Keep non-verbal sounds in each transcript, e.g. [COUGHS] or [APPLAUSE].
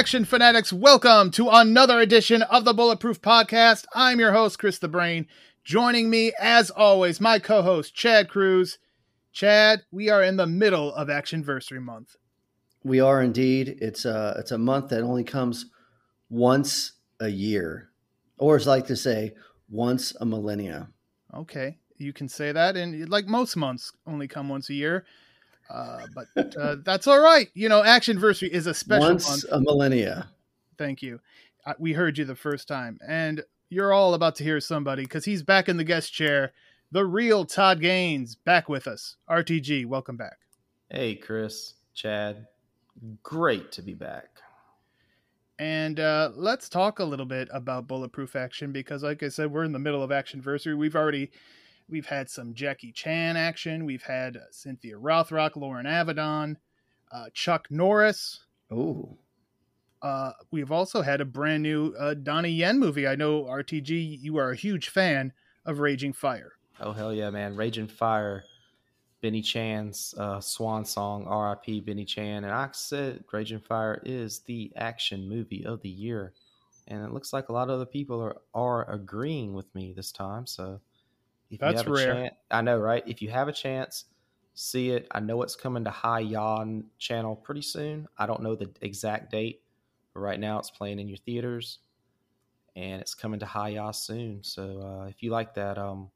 Action fanatics, welcome to another edition of the Bulletproof Podcast. I'm your host, Chris the Brain. Joining me, as always, my co host, Chad Cruz. Chad, we are in the middle of Actionversary Month. We are indeed. It's a it's a month that only comes once a year, or as I like to say, once a millennia. Okay, you can say that, and like most months, only come once a year. Uh, but uh, [LAUGHS] that's all right. You know, action Actionversary is a special once month. a millennia. Thank you. Uh, we heard you the first time, and you're all about to hear somebody because he's back in the guest chair. The real Todd Gaines back with us. RTG, welcome back. Hey, Chris, Chad, great to be back. And uh, let's talk a little bit about Bulletproof Action because, like I said, we're in the middle of action Actionversary. We've already we've had some Jackie Chan action. We've had uh, Cynthia Rothrock, Loren Avedon, uh, Chuck Norris. Oh, Uh, we've also had a brand new uh, Donnie Yen movie. I know RTG, you are a huge fan of Raging Fire. Oh hell yeah, man! Raging Fire, Benny Chan's uh, swan song, R.I.P. Benny Chan, and I said Raging Fire is the action movie of the year, and it looks like a lot of other people are are agreeing with me this time. So if That's you have rare. a chance, I know, right? If you have a chance, see it. I know it's coming to Hi-YAH channel pretty soon. I don't know the exact date, but right now it's playing in your theaters, and it's coming to Hi-YAH soon. So uh, if you like that, um,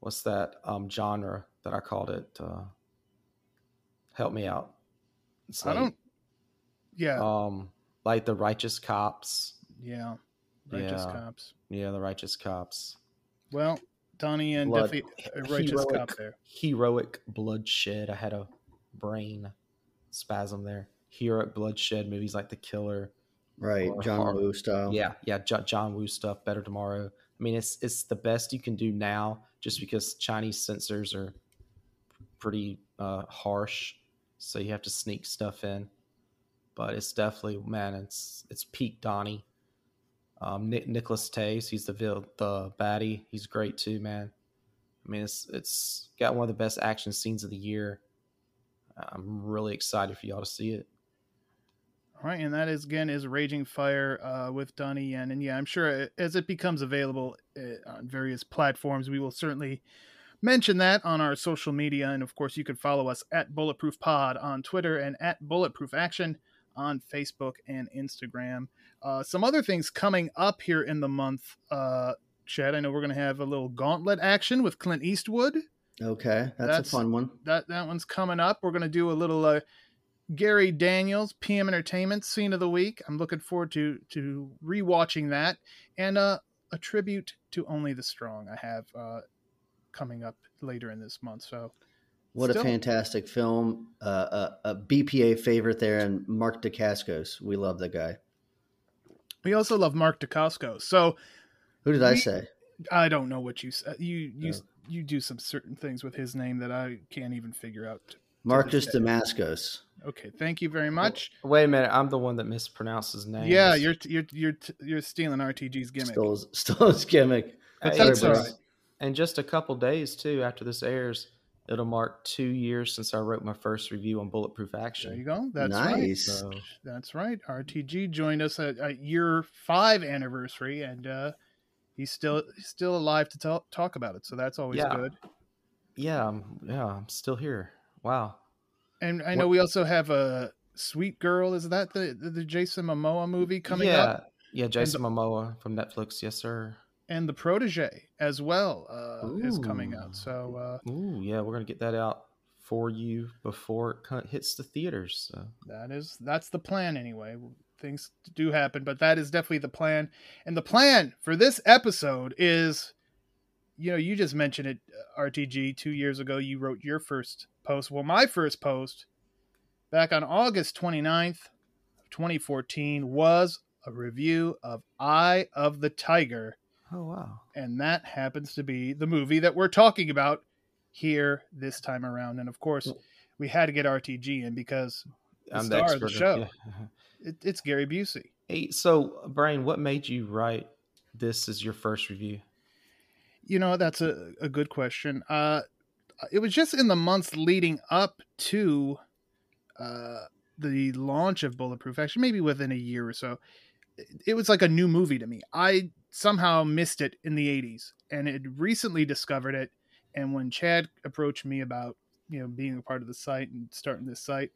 what's that um genre that I called it? Uh, help me out. It's I don't. Yeah, um like the righteous cops. yeah. Righteous yeah. cops. Yeah, the righteous cops. Well, Donnie and Blood- definitely a righteous heroic- cop there. Heroic bloodshed. I had a brain spasm there. Heroic bloodshed movies like The Killer. right, John horror. Woo style. Yeah, yeah, Jo- John Woo stuff. Better Tomorrow. I mean, it's it's the best you can do now, just because Chinese censors are pretty uh, harsh, so you have to sneak stuff in. But it's definitely man, it's it's peak Donnie. Um, Nick, Nicholas Tse, he's the the baddie. He's great too, man. I mean, it's it's got one of the best action scenes of the year. I'm really excited for y'all to see it. All right, and that is again is Raging Fire uh, with Donnie Yen, and yeah, I'm sure as it becomes available uh, on various platforms, we will certainly mention that on our social media, and of course, you can follow us at Bulletproof Pod on Twitter and at Bulletproof Action on Facebook and Instagram. Uh, some other things coming up here in the month, uh, Chad. I know we're going to have a little gauntlet action with Clint Eastwood. Okay, that's, That's- a fun one. That that one's coming up. We're going to do a little uh, Gary Daniels PM Entertainment scene of the week. I'm looking forward to to rewatching that and uh, a tribute to Only the Strong. I have uh, coming up later in this month. So What Still- a fantastic film. Uh, uh a, a BPA favorite there, and Mark Dacascos. We love the guy. we also love Mark DeCosco. So Who did I say? I don't know what you said. Uh, you you Oh. you do some certain things with his name that I can't even figure out. Marcus day. Damascus. Okay, thank you very much. Wait a minute, I'm the one that mispronounced his name. Yeah, you're you're you're you're stealing RTG's gimmick. Still, his- [LAUGHS] still his gimmick. Uh, hey, that's in all just- right. In just a couple days too, after this airs, it'll mark two years since I wrote my first review on Bulletproof Action. There you go. That's right. So That's right. RTG joined us at, at year five anniversary, and uh, he's still he's still alive to talk talk about it. So that's always Yeah. good. yeah, I'm, yeah, I'm still here. Wow. And I know What- we also have a Sweet Girl. Is that the the, the Jason Momoa movie coming yeah, up? yeah, Jason Momoa from Netflix. Yes, sir. And the Protege as well uh, is coming out. So uh, Ooh, yeah, we're gonna get that out for you before it hits the theaters. So. that is that's the plan anyway. Things do happen, but that is definitely the plan. And the plan for this episode is you know, you just mentioned it, uh, RTG. Two years ago, you wrote your first post. Well, my first post back on August 29th, 2014, was a review of Eye of the Tiger. Oh wow. And that happens to be the movie that we're talking about here this time around. And of course, we had to get RTG in because The I'm star of the show. yeah. [LAUGHS] it, it's Gary Busey. Hey, so Brian, what made you write this as your first review? You know, that's a, a good question. Uh, it was just in the months leading up to uh, the launch of Bulletproof, actually, maybe within a year or so. It was like a new movie to me. I somehow missed it in the 80s and had recently discovered it. And when Chad approached me about, you know, being a part of the site and starting this site,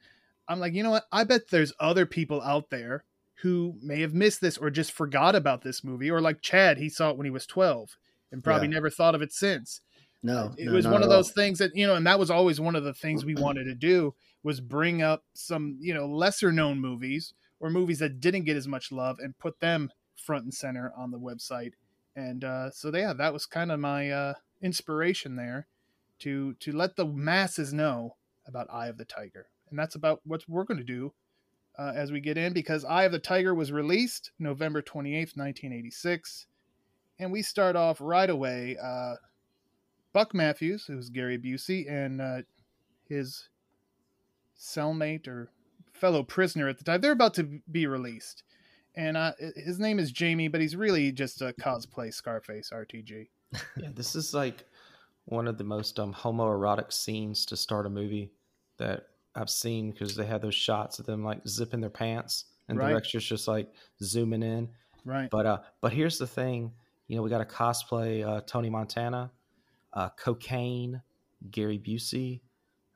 I'm like, you know what? I bet there's other people out there who may have missed this or just forgot about this movie. Or like Chad, he saw it when he was 12 and probably yeah. never thought of it since. No, it no, was one of those all. things that you know, and that was always one of the things we wanted to do was bring up some you know lesser known movies or movies that didn't get as much love and put them front and center on the website. And uh, so yeah, that was kind of my uh, inspiration there to to let the masses know about Eye of the Tiger, and that's about what we're going to do uh, as we get in because Eye of the Tiger was released November 28th, 1986. And we start off right away. Uh, Buck Matthews, who's Gary Busey, and uh, his cellmate or fellow prisoner at the time, they're about to be released. And uh, his name is Jamie, but he's really just a cosplay Scarface RTG. [LAUGHS] yeah, this is like one of the most um, homoerotic scenes to start a movie that I've seen because they had those shots of them like zipping their pants and right. the extras just like zooming in. Right. But uh, but here's the thing, you know, we got a cosplay uh, Tony Montana, uh, cocaine, Gary Busey.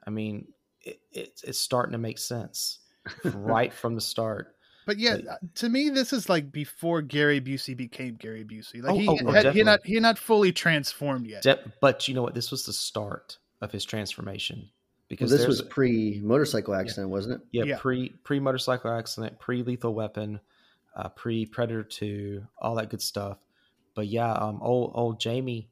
I mean, it, it, it's starting to make sense [LAUGHS] right from the start. But yeah, uh, to me, this is like before Gary Busey became Gary Busey. Like oh, he, oh, had, he not he not fully transformed yet. De- but you know what? This was the start of his transformation because well, this was pre motorcycle accident, yeah. wasn't it? Yeah, yeah, pre pre motorcycle accident, pre lethal weapon, uh, pre Predator Two, all that good stuff. But yeah, um, old old Jamie,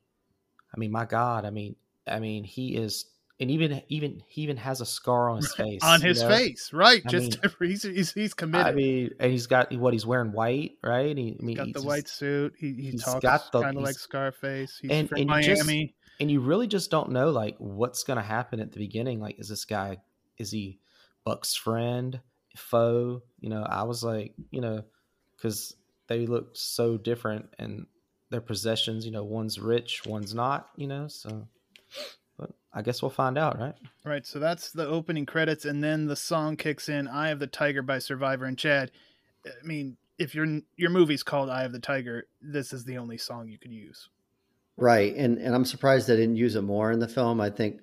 I mean, my God, I mean, I mean, he is, and even even he even has a scar on his [LAUGHS] face, on his know? face, right? I Just mean, [LAUGHS] he's, he's he's committed. I mean, and he's got what he's wearing white, right? He, I mean, he's got the white suit. He he talks kind of like Scarface. He's and, from and Miami. Just, and you really just don't know like what's going to happen at the beginning. Like, is this guy is he Buck's friend, foe? You know, I was like, you know, because they look so different and their possessions. You know, one's rich, one's not. You know, so. But I guess we'll find out, right? Right. So that's the opening credits, and then the song kicks in. "Eye of the Tiger" by Survivor and Chad. I mean, if your your movie's called "Eye of the Tiger," this is the only song you could use. Right, and and I'm surprised they didn't use it more in the film. I think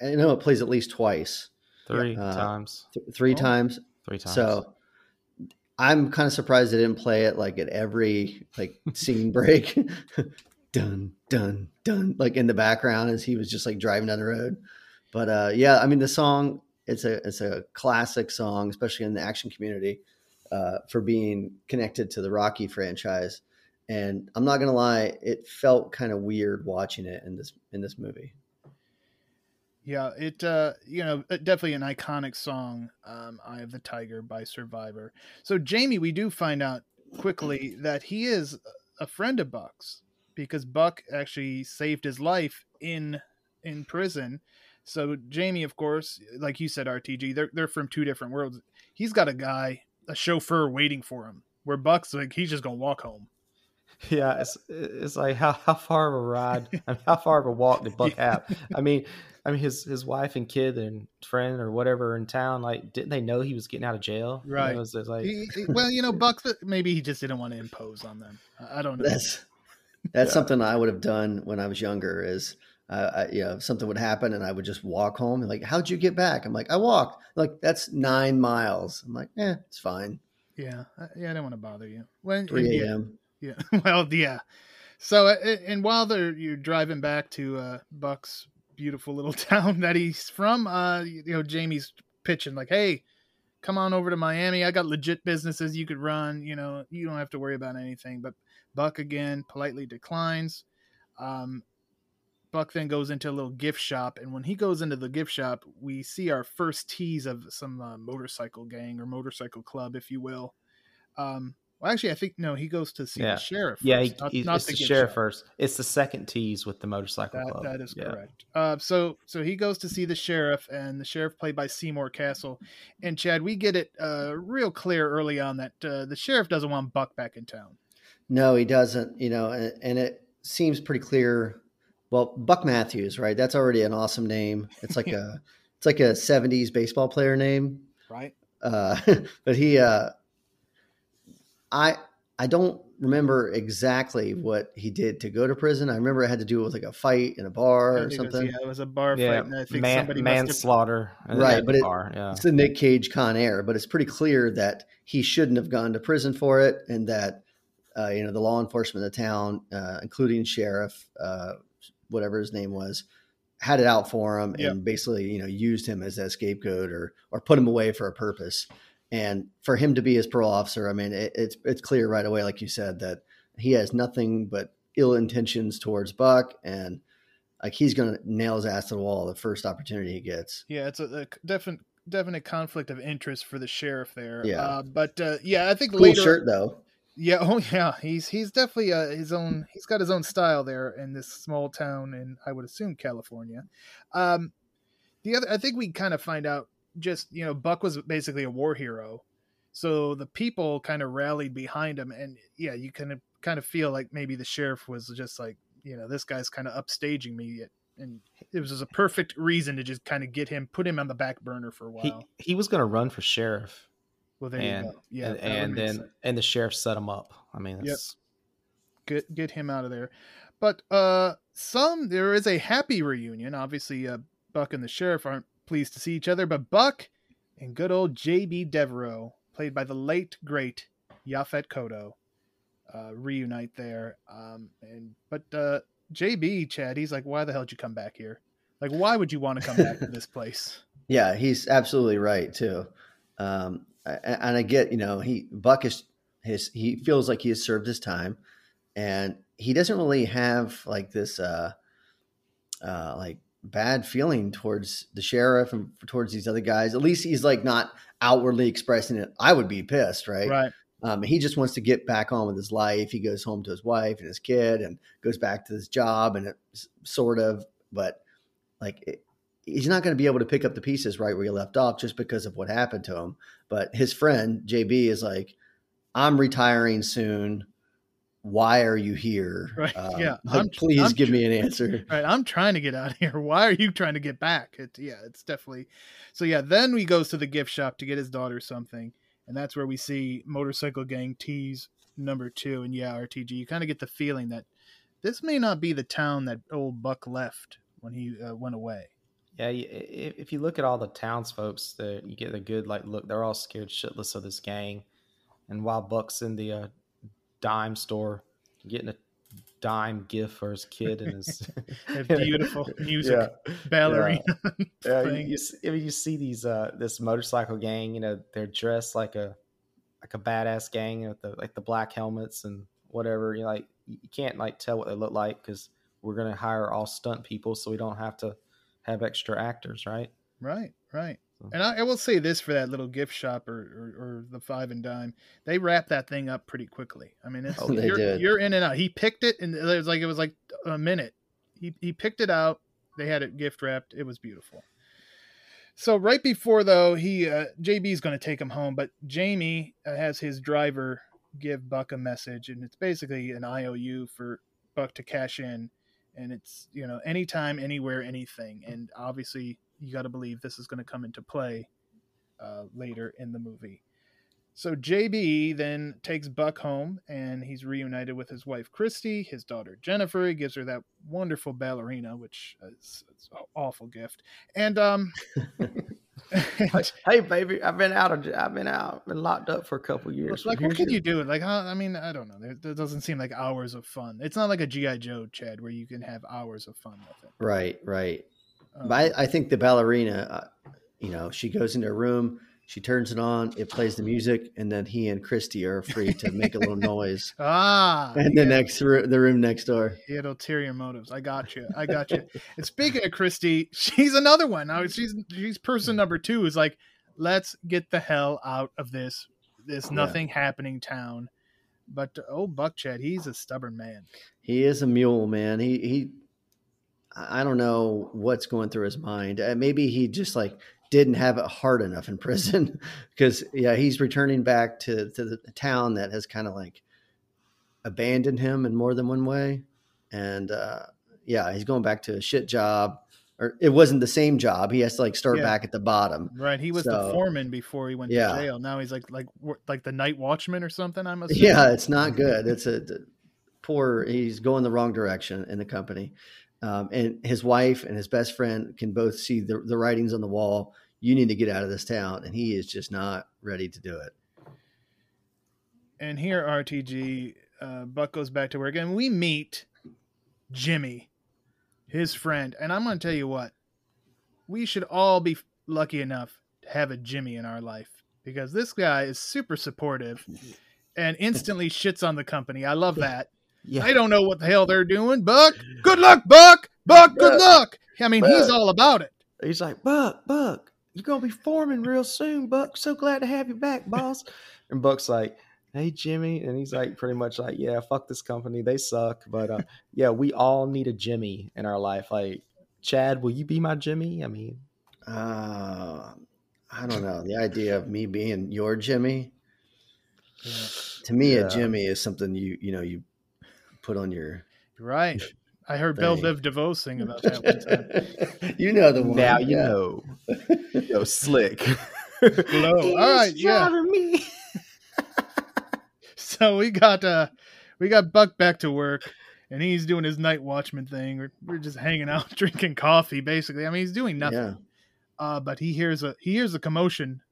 I know it plays at least twice, three uh, times, th- three oh, times, three times. So I'm kind of surprised they didn't play it like at every like scene break, [LAUGHS] dun dun dun, like in the background as he was just like driving down the road. But uh, yeah, I mean the song it's a it's a classic song, especially in the action community, uh, for being connected to the Rocky franchise and I'm not gonna lie, it felt kind of weird watching it in this in this movie. Yeah, it uh, you know uh, definitely an iconic song, um, "Eye of the Tiger" by Survivor. So Jamie, we do find out quickly that he is a friend of Buck's because Buck actually saved his life in in prison. So Jamie, of course, like you said, RTG, they're they're from two different worlds. He's got a guy, a chauffeur waiting for him. Where Buck's like he's just gonna walk home. Yeah, it's it's like how, how far of a ride, I mean, how far of a walk did Buck [LAUGHS] have? I mean, I mean his his wife and kid and friend or whatever in town, like didn't they know he was getting out of jail? Right. You know, it was, like, he, well, you know, Buck maybe he just didn't want to impose on them. I don't know. That's that's yeah. something I would have done when I was younger. Is uh, I, you know something would happen and I would just walk home. like, how'd you get back? I'm like, I walked. Like that's nine miles. I'm like, eh, it's fine. Yeah, yeah, I don't want to bother you. When three a.m. Yeah. [LAUGHS] Well, yeah. So, and while they're you're driving back to uh, Buck's beautiful little [LAUGHS] town that he's from, uh, you know, Jamie's pitching like, "Hey, come on over to Miami. I got legit businesses you could run. You know, you don't have to worry about anything." But Buck again politely declines. Um, Buck then goes into a little gift shop, and when he goes into the gift shop, we see our first tease of some uh, motorcycle gang or motorcycle club, if you will. Um, Well, actually, I think no. He goes to see Yeah. the sheriff. Yeah, first, he, not- he's, not it's the gift sheriff shop. first. It's the second tease with the motorcycle That, club. that is Yeah. correct. Uh, so so he goes to see the sheriff, and the sheriff played by Seymour Cassel. And Chad, we get it uh, real clear early on that uh, the sheriff doesn't want Buck back in town. No, he doesn't. You know, and, and it seems pretty clear. Well, Buck Matthews, right? That's already an awesome name. It's like a [LAUGHS] it's like a '70s baseball player name. Right. Uh, [LAUGHS] but he, uh, I I don't remember exactly what he did to go to prison. I remember it had to do with like a fight in a bar I or think it was- something. yeah, it was a bar Yeah, fight, and I think man, somebody must have- manslaughter. Right, but it- bar, yeah. It's the Nick Cage Con Air, but it's pretty clear that he shouldn't have gone to prison for it, and that uh, you know the law enforcement of the town, uh, including sheriff, uh, whatever his name was, had it out for him Yeah. and basically you know used him as that scapegoat or or put him away for a purpose. And for him to be his parole officer, I mean, it, it's it's clear right away, like you said, that he has nothing but ill intentions towards Buck, and like he's going to nail his ass to the wall the first opportunity he gets. Yeah, it's a, a definite definite conflict of interest for the sheriff there. Yeah. uh, but uh, yeah, I think Cool later. shirt though. Yeah, oh [LAUGHS] yeah, he's he's definitely uh, his own. He's got his own style there in this small town in I would assume California. Um, the other, I think we kind of find out just you know Buck was basically a war hero, so the people kind of rallied behind him, and yeah, you kind of kind of feel like maybe the sheriff was just like you know this guy's kind of upstaging me, and it was just a perfect reason to just kind of get him, put him on the back burner for a while. He he was going to run for sheriff, well, there and you go. Yeah, and, and then sense. and the sheriff set him up. I mean, that's, get get him out of there. But uh some there is a happy reunion. Obviously, uh, Buck and the sheriff aren't pleased to see each other, but Buck and good old JB Devereaux, played by the late great Yaphet Kotto, uh, reunite there. Um, and but uh, JB Chad, he's like, why the hell did you come back here? Like, why would you want to come back to this [LAUGHS] place? Yeah, he's absolutely right too. Um, and I get, you know, he Buck is his he feels like he has served his time, and he doesn't really have like this uh, uh, like bad feeling towards the sheriff and towards these other guys. At least he's like not outwardly expressing it. I would be pissed, right? Right. Um, he just wants to get back on with his life. He goes home to his wife and his kid, and goes back to his job, and it's sort of, but like it, he's not going to be able to pick up the pieces right where he left off just because of what happened to him. But his friend JB is like, "I'm retiring soon. Why are you here? [LAUGHS] Right, Um, yeah, like, please I'm give me an answer." [LAUGHS] right i'm trying to get out of here [LAUGHS] why are you trying to get back it, yeah it's definitely so yeah then he goes to the gift shop to get his daughter something and that's where we see motorcycle gang tease number two and yeah rtg you kind of get the feeling that this may not be the town that old buck left when he uh, went away yeah. you- If you look at all the townsfolks, that you get a good like look. They're all scared shitless of this gang, and while Buck's in the uh, dime store getting a dime gift for his kid and his [LAUGHS] [LAUGHS] beautiful music Yeah. ballerina Yeah, you, thing. you, see, I mean, you see these uh this motorcycle gang. You know, they're dressed like a like a badass gang with the like the black helmets and whatever. You know, like you can't like tell what they look like because we're gonna hire all stunt people, so we don't have to have extra actors, right? Right, right. So- And I, I will say this for that little gift shop or, or, or the five and dime, they wrap that thing up pretty quickly. I mean, it's Oh, they you're, did. you're in and out. He picked it, and it was like it was like a minute. He he picked it out. They had it gift wrapped. It was beautiful. So right before though, he uh, JB's going to take him home, but Jamie uh, has his driver give Buck a message, and it's basically an IOU for Buck to cash in, and it's you know anytime, anywhere, anything, and obviously you got to believe this is going to come into play uh, later in the movie. So JB then takes Buck home, and he's reunited with his wife Christy, his daughter Jennifer. He gives her that wonderful ballerina, which is, is an awful gift, and um. [LAUGHS] Like, [LAUGHS] hey, baby, I've been out of I've been out, been locked up for a couple years. like what here's can your- you do like huh? i mean i don't know there, there doesn't seem like hours of fun it's not like a gi joe chad where you can have hours of fun with it Right, right. Um, But I, I think the ballerina, uh, you know, she goes into a room, she turns it on, it plays the music, and then he and Christy are free to make a little noise. [LAUGHS] ah And the next ro- the room next door. he had ulterior motives i got you i got you and speaking of christy she's another one now she's she's person number two is like let's get the hell out of this this Yeah. nothing happening town But oh, Buck Chad, he's a stubborn man. He is a mule, man. He he. I don't know what's going through his mind. Uh, maybe he just like didn't have it hard enough in [LAUGHS] prison because yeah, he's returning back to to the town that has kind of like abandoned him in more than one way, and uh, yeah, he's going back to a shit job. Or it wasn't the same job. He has to like start Yeah. back at the bottom. Right, he was the foreman before he went Yeah. to jail. Now he's like like like the night watchman or something. I'm assuming. Yeah, it's not good. It's a poor. He's going the wrong direction in the company, um, and his wife and his best friend can both see the, the writings on the wall. You need to get out of this town, and he is just not ready to do it. And here, RTG, uh, Buck goes back to work, and we meet Jimmy, his friend. And I'm going to tell you what, we should all be lucky enough to have a Jimmy in our life because this guy is super supportive [LAUGHS] and instantly shits on the company. I love that. Yeah. I don't know what the hell they're doing, Buck. Good luck, Buck. Buck, good Buck. luck. I mean, he's all about it. He's like, Buck, Buck, you're gonna be foreman real soon, Buck. So glad to have you back, [LAUGHS] boss. and Buck's like, Hey Jimmy, and he's like pretty much like, Yeah, fuck this company, they suck. But uh, [LAUGHS] yeah, we all need a Jimmy in our life. Like, Chad, will you be my Jimmy? I mean, Uh, I don't know. The idea of me being your Jimmy, to me, Yeah. a Jimmy is something you you know you put on your. Right. I heard Bell Dang. Biv DeVoe sing about that one time. [LAUGHS] you know the one. now you yeah. know. Yo, slick. [LAUGHS] Glow. All right, yeah. me. [LAUGHS] So we got uh we got Buck back to work and he's doing his night watchman thing. We're, we're just hanging out drinking coffee basically. I mean, he's doing nothing. Yeah. Uh but he hears a he hears a commotion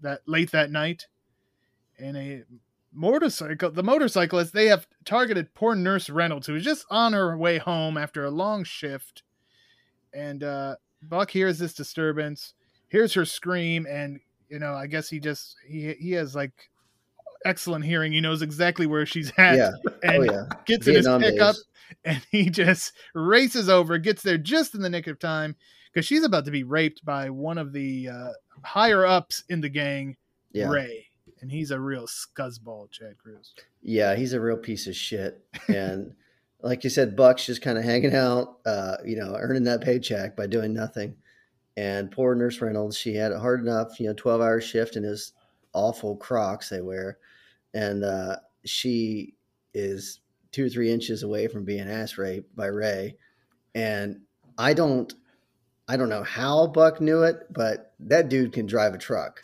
that late that night and a motorcycle the motorcyclist they have targeted poor nurse Reynolds who is just on her way home after a long shift. And uh Buck hears this disturbance, hears her scream and you know, I guess he just he he has like excellent hearing. He knows exactly where she's at Yeah. [LAUGHS] and oh yeah. gets in his pickup days. and he just races over, gets there just in the nick of time because she's about to be raped by one of the uh, higher ups in the gang, Yeah. Ray, and he's a real scuzzball, Chad Cruz. Yeah, he's a real piece of shit. And like you said, Buck's just kind of hanging out, uh, you know, earning that paycheck by doing nothing. And poor Nurse Reynolds, she had it hard enough, you know, 12 hour shift in his awful Crocs they wear. And uh, she is two or three inches away from being ass raped by Ray. And I don't, I don't know how Buck knew it, but that dude can drive a truck.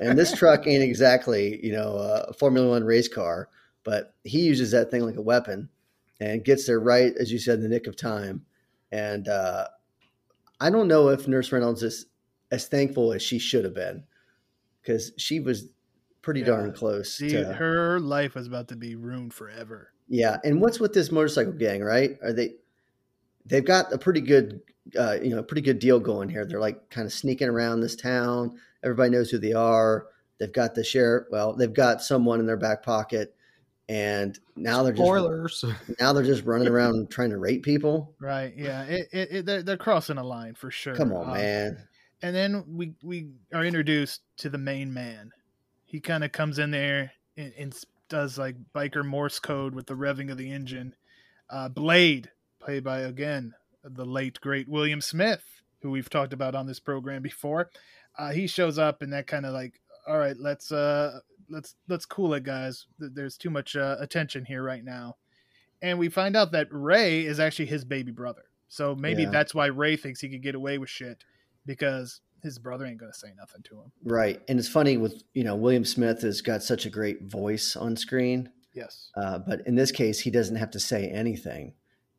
And this truck ain't exactly, you know, a Formula One race car but he uses that thing like a weapon and gets there right as you said in the nick of time and uh, i don't know if nurse reynolds is as thankful as she should have been because she was pretty Yeah. darn close to her life was about to be ruined forever. yeah and what's with this motorcycle gang right are they they've got a pretty good uh, you know pretty good deal going here they're like kind of sneaking around this town everybody knows who they are they've got the share. well they've got someone in their back pocket and now they're just Spoilers. [LAUGHS] now they're just running around trying to rape people. Right? Yeah. It, it, it, they're, they're crossing a line for sure. Come on, Uh, man. and then we we are introduced to the main man. He kind of comes in there and, and does like biker Morse code with the revving of the engine. Uh, Blade, played by again the late great William Smith, who we've talked about on this program before. Uh, he shows up and that kind of like, all right, let's uh let's let's cool it, guys. There's too much uh, attention here right now, and we find out that Ray is actually his baby brother. So maybe Yeah. that's why Ray thinks he could get away with shit because his brother ain't gonna say nothing to him. Right. And it's funny with, you know, William Smith has got such a great voice on screen. Yes. Uh, but in this case, he doesn't have to say anything.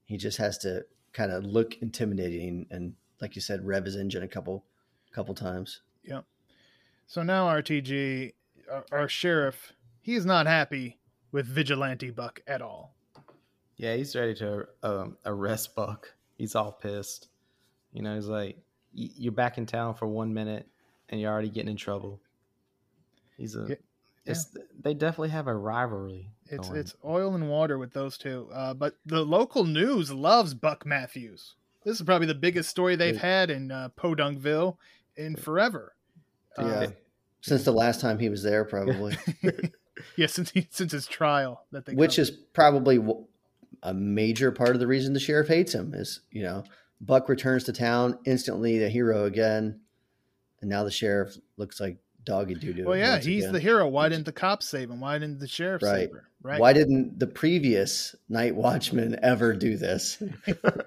He just has to kind of look intimidating and, like you said, rev his engine a couple, couple times. So now RTG, our, our sheriff, he is not happy with Vigilante Buck at all. Yeah, he's ready to um, arrest Buck. He's all pissed. You know, he's like, "You're back in town for one minute, and you're already getting in trouble." He's a. Yeah, It's, They definitely have a rivalry. It's going. it's oil and water with those two. Uh, but the local news loves Buck Matthews. This is probably the biggest story they've had in uh, Podungville in forever. Yeah. Um, since the last time he was there, probably. [LAUGHS] Yeah, since he, since his trial that they which covered. is probably a major part of the reason the sheriff hates him is you know buck returns to town instantly the hero again and now the sheriff looks like doggy doo doo well, yeah, he's the hero. Why didn't the cops save him? Why didn't the sheriff Right. save her? Right? why didn't the previous night watchman ever do this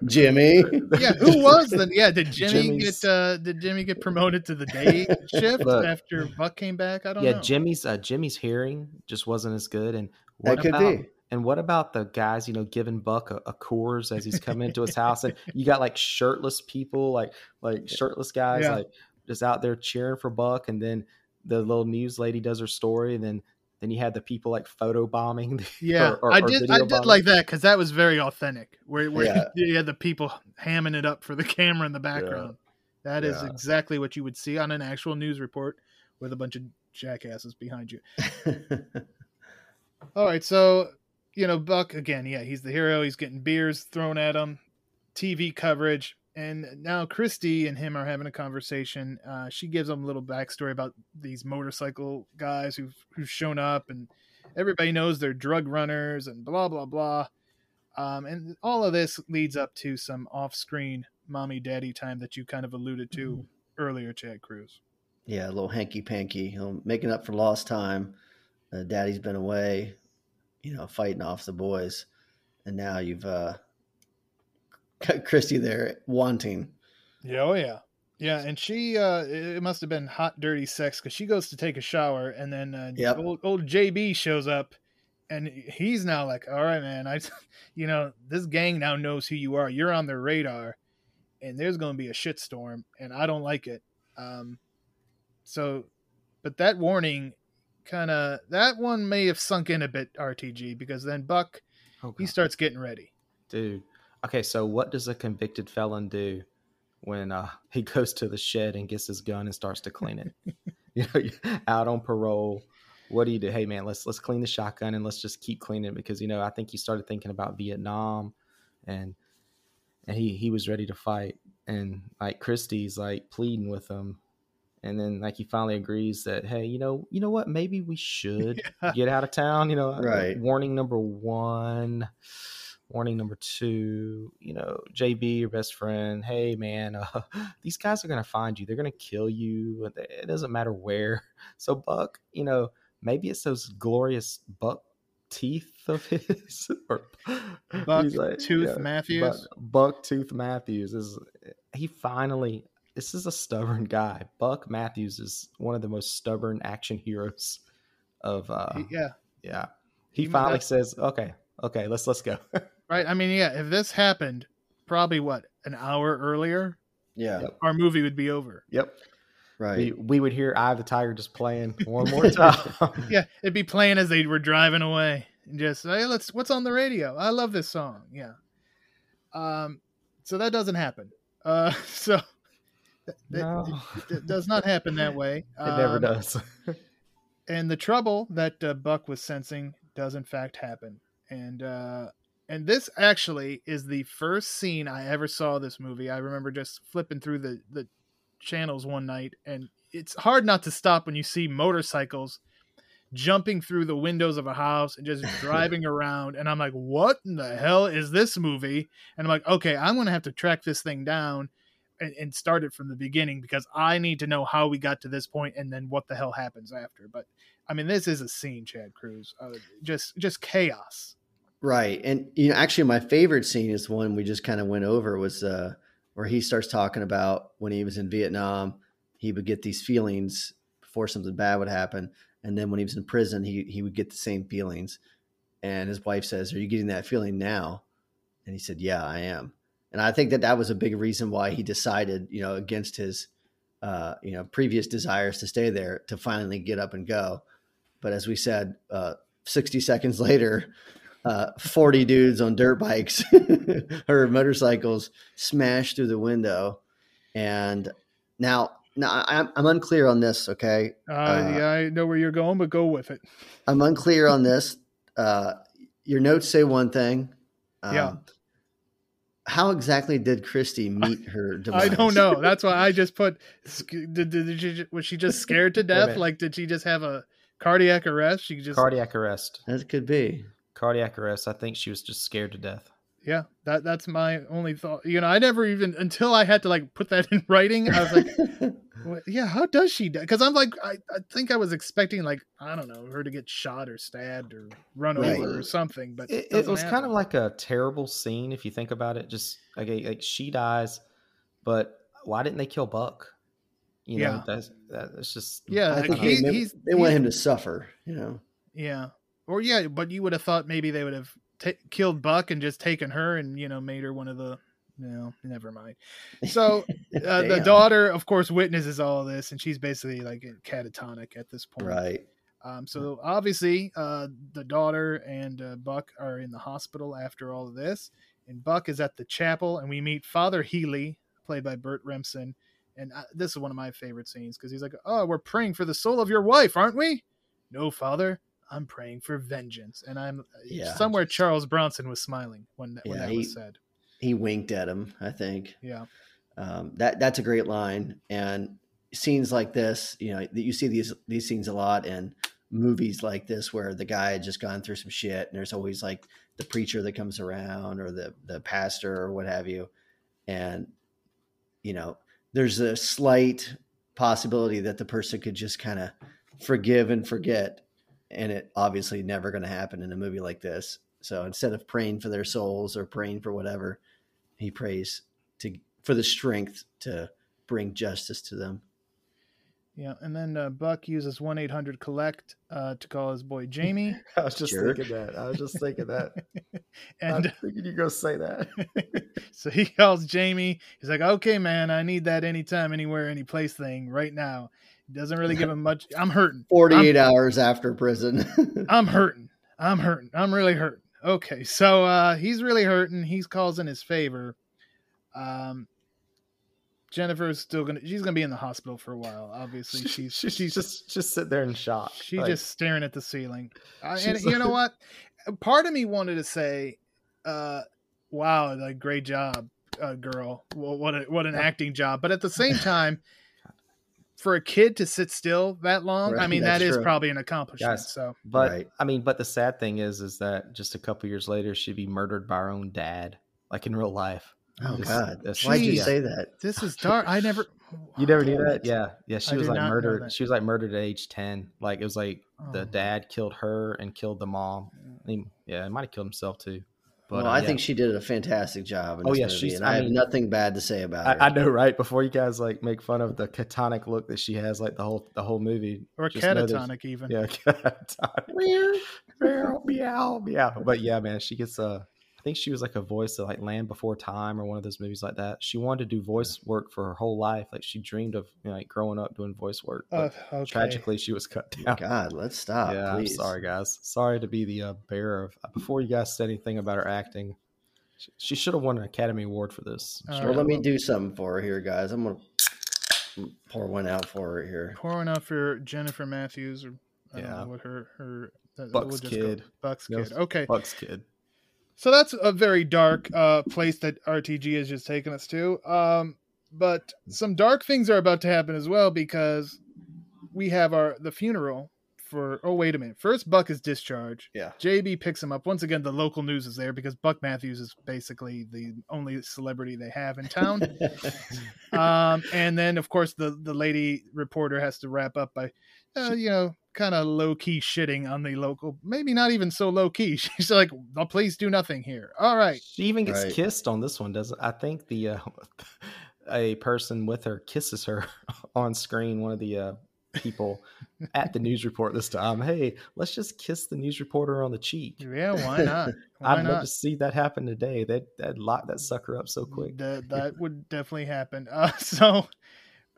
jimmy [LAUGHS] yeah, who was the? Yeah, did [LAUGHS] Jimmy Jimmy's- get? uh Did Jimmy get promoted to the day [LAUGHS] shift Look. after Buck came back? I don't yeah, know. Jimmy's uh, Jimmy's hearing just wasn't as good. And that what could about be and what about the guys, you know, giving Buck a, a Coors as he's coming into his house, and you got like shirtless people, like like shirtless guys, Yeah. like just out there cheering for Buck, and then the little news lady does her story, and then then you had the people like photo bombing. [LAUGHS] Yeah, or- or- I did. I did bombing. like that because that was very authentic. Where, where Yeah. [LAUGHS] you had the people hamming it up for the camera in the background. That is Yeah. exactly what you would see on an actual news report with a bunch of jackasses behind you. [LAUGHS] All right, so you know Buck again. Yeah, he's the hero. He's getting beers thrown at him, TV coverage, and now Christy and him are having a conversation. Uh, she gives them a little backstory about these motorcycle guys who've who've shown up, and everybody knows they're drug runners and blah blah blah. Um, and all of this leads up to some off-screen mommy daddy time that you kind of alluded to earlier, Chad Cruz. yeah a little hanky panky you know, making up for lost time uh, daddy's been away you know fighting off the boys and now you've uh [LAUGHS] christy there wanting Yeah, oh yeah. Yeah, and she uh it must have been hot dirty sex cuz she goes to take a shower and then uh, Yep. old, old JB shows up and he's now like, "All right, man, I [LAUGHS] you know, this gang now knows who you are. You're on their radar and there's going to be a shitstorm and I don't like it." Um so but that warning kind of that one may have sunk in a bit RTG because then Buck Oh, he starts getting ready. dude. Okay, so what does a convicted felon do when uh, [LAUGHS] he goes to the shed and gets his gun and starts to clean it? [LAUGHS] you know, out on parole. What do you do? Hey man, let's let's clean the shotgun and let's just keep cleaning it because you know I think he started thinking about Vietnam, and and he he was ready to fight and like Christie's like pleading with him, and then like he finally agrees that hey you know you know what maybe we should [LAUGHS] Yeah. get out of town you know Right. warning number one warning number two you know jb your best friend hey man uh, [LAUGHS] these guys are gonna find you they're gonna kill you it doesn't matter where [LAUGHS] so buck you know maybe it's those glorious buck teeth of [LAUGHS] his or Buck he's Tooth Matthews? buck, buck tooth matthews is he finally this is a stubborn guy buck matthews is one of the most stubborn action heroes of uh yeah. yeah. He He finally says, "Okay, okay, let's let's go." Right? I mean, yeah, if this happened probably what, an hour earlier, yeah Yep. our movie would be over. yep. right We, we would hear "Eye of the Tiger" just playing one more [LAUGHS] time. [LAUGHS] Yeah, it'd be playing as they were driving away, and just hey, let's what's on the radio? I love this song. Yeah. Um, so that doesn't happen. Uh, [LAUGHS] so it, no, it- it does not happen that way. it never Um, does. and the trouble that uh, Buck was sensing does in fact happen. And uh, and this actually is the first scene I ever saw this movie. I remember just flipping through the the channels one night, and it's hard not to stop when you see motorcycles jumping through the windows of a house and just [LAUGHS] driving around. And I'm like, what in the hell is this movie? And I'm like, okay, I'm gonna have to track this thing down. And, and start it from the beginning because I need to know how we got to this point and then what the hell happens after. But I mean, this is a scene, Chad Cruz. Uh, just just chaos. Right. And you know, actually my favorite scene is the one we just kind of went over was uh where he starts talking about when he was in Vietnam, he would get these feelings before something bad would happen. And then when he was in prison, he he would get the same feelings. And his wife says, "Are you getting that feeling now?" And he said, "Yeah, I am." And I think that that was a big reason why he decided, you know, against his uh, you know, previous desires to stay there to finally get up and go. But as we said, uh 60 seconds [LAUGHS] later, uh, 40 dudes on dirt bikes [LAUGHS] or motorcycles smashed through the window. And now, now I'm, I'm unclear on this. Okay. Uh, Uh, yeah, I know where you're going, but go with it. I'm unclear on this. Uh, your notes say one thing. Um, Yeah. How exactly did Christy meet her demise? [LAUGHS] I don't know. That's why I just put. Did, did, did she, was she just scared to death? Like, did she just have a cardiac arrest. She just Cardiac arrest. That could be. Cardiac arrest. I think she was just scared to death. yeah. That that's my only thought. You know, I never even until I had to like put that [LAUGHS] in writing. I was like, [LAUGHS] What- yeah, how does she die? Because I'm like, I, I think I was expecting like I don't know her to get shot or stabbed or run Right. over or something. But It, it doesn't was kind of like a terrible scene if you think about it. Just like like she dies, but why didn't they kill Buck? You know, that's that's just Yeah, I think he- they, he's- they want he's- him to suffer. You know. yeah, or yeah, but you would have thought maybe they would have ta killed Buck and just taken her and you know made her one of the. No, never mind. So [LAUGHS] uh, the daughter, of course, witnesses all this, and she's basically like catatonic at this point. Right. Um, so obviously, uh, the daughter and uh, Buck are in the hospital after all of this, and Buck is at the chapel, and we meet Father Healy, played by Burt Remsen, and uh, this is one of my favorite scenes because he's like, "Oh, we're praying for the soul of your wife, aren't we?" No, Father, I'm praying for vengeance, and I'm Yeah. somewhere. Charles Bronson was smiling when that, when Yeah, that he- was said. He winked at him. I think. Yeah, Um, that that's a great line. And scenes like this, you know, that you see these these scenes a lot in movies like this, where the guy had just gone through some shit, and there's always like the preacher that comes around or the the pastor or what have you, and you know, there's a slight possibility that the person could just kind of forgive and forget, and it obviously never going to happen in a movie like this. So instead of praying for their souls or praying for whatever, he prays to for the strength to bring justice to them. yeah, and then uh, Buck uses one eight hundred collect uh, to call his boy Jamie, [LAUGHS] I was just Jerk. thinking that. I was just thinking that. [LAUGHS] and I thinking you go say that. [LAUGHS] so he calls Jamie. He's like, "Okay, man, I need that anytime, anywhere, any place thing right now." He doesn't really give him much. I'm hurting. 48 hours after prison. [LAUGHS] I'm hurting. I'm hurting. I'm really hurting. Okay, so uh, he's really hurting. He's calls in his favor. Um, Jennifer's still gonna. She's gonna be in the hospital for a while. Obviously, she's she's, she's just just sit there in shock. She's Like, just staring at the ceiling. Uh, and She's you know what? Part of me wanted to say, uh, "Wow, like great job, uh, girl. Well, what a, what an acting job." But at the same time, for a kid to sit still that long, I mean, that that's true. probably an accomplishment. Guys, So But Right. I mean, but the sad thing is, is that just a couple years later, she'd be murdered by her own dad, like in real life. oh Just- God! that's- Why'd you say that? this is [LAUGHS] dark. I never. [SIGHS] You never knew that? Yeah, yeah. She I was like murdered. She was like murdered at age ten. Like it was like the Oh. dad killed her and killed the mom. He, yeah, he might have killed himself too. But well, uh, I yeah. think she did a fantastic job in Oh, this yeah, movie, she's- and I I, have mean- nothing bad to say about her. I, I know, right? Before you guys like make fun of the catonic look that she has, like the whole the whole movie, or just catatonic even. Yeah, [LAUGHS] catatonic. meow, meow, meow. But yeah, man, she gets uh I think she was like a voice of like Land Before Time or one of those movies like that. She wanted to do voice work for her whole life. Like she dreamed of you know, like growing up doing voice work. Uh, okay. tragically, she was cut down. God, let's stop. yeah, please. I'm sorry, guys. Sorry to be the uh, bearer of. Before you guys said anything about her acting, she, she should have won an Academy Award for this. All Well, let me do something for her here, guys. I'm gonna pour one out for her here. Pouring out for Jennifer Matthews, or I don't Yeah. know what her her that- Buck's we'll just go- kid. Buck's Yes. kid. Okay, Buck's kid. So that's a very dark uh, place that RTG has just taken us to. Um, but some dark things are about to happen as well because we have our the funeral for. Oh wait a minute! First, Buck is discharged. Yeah. JB picks him up. Once again, the local news is there because Buck Matthews is basically the only celebrity they have in town. [LAUGHS] um, and then, of course, the the lady reporter has to wrap up by, uh, you know, kind of low key shitting on the local. Maybe not even so low key. [LAUGHS] She's like, "Oh, "Please do nothing here." All right. She even gets Right. kissed on this one, doesn't? I think the uh, [LAUGHS] a person with her kisses her [LAUGHS] on screen. One of the uh, people at the news report this time. Hey, let's just kiss the news reporter on the cheek. Yeah, why not? Why I'd love not? to see that happen today. That that lock that sucker up so quick. That, that would definitely happen. Uh, so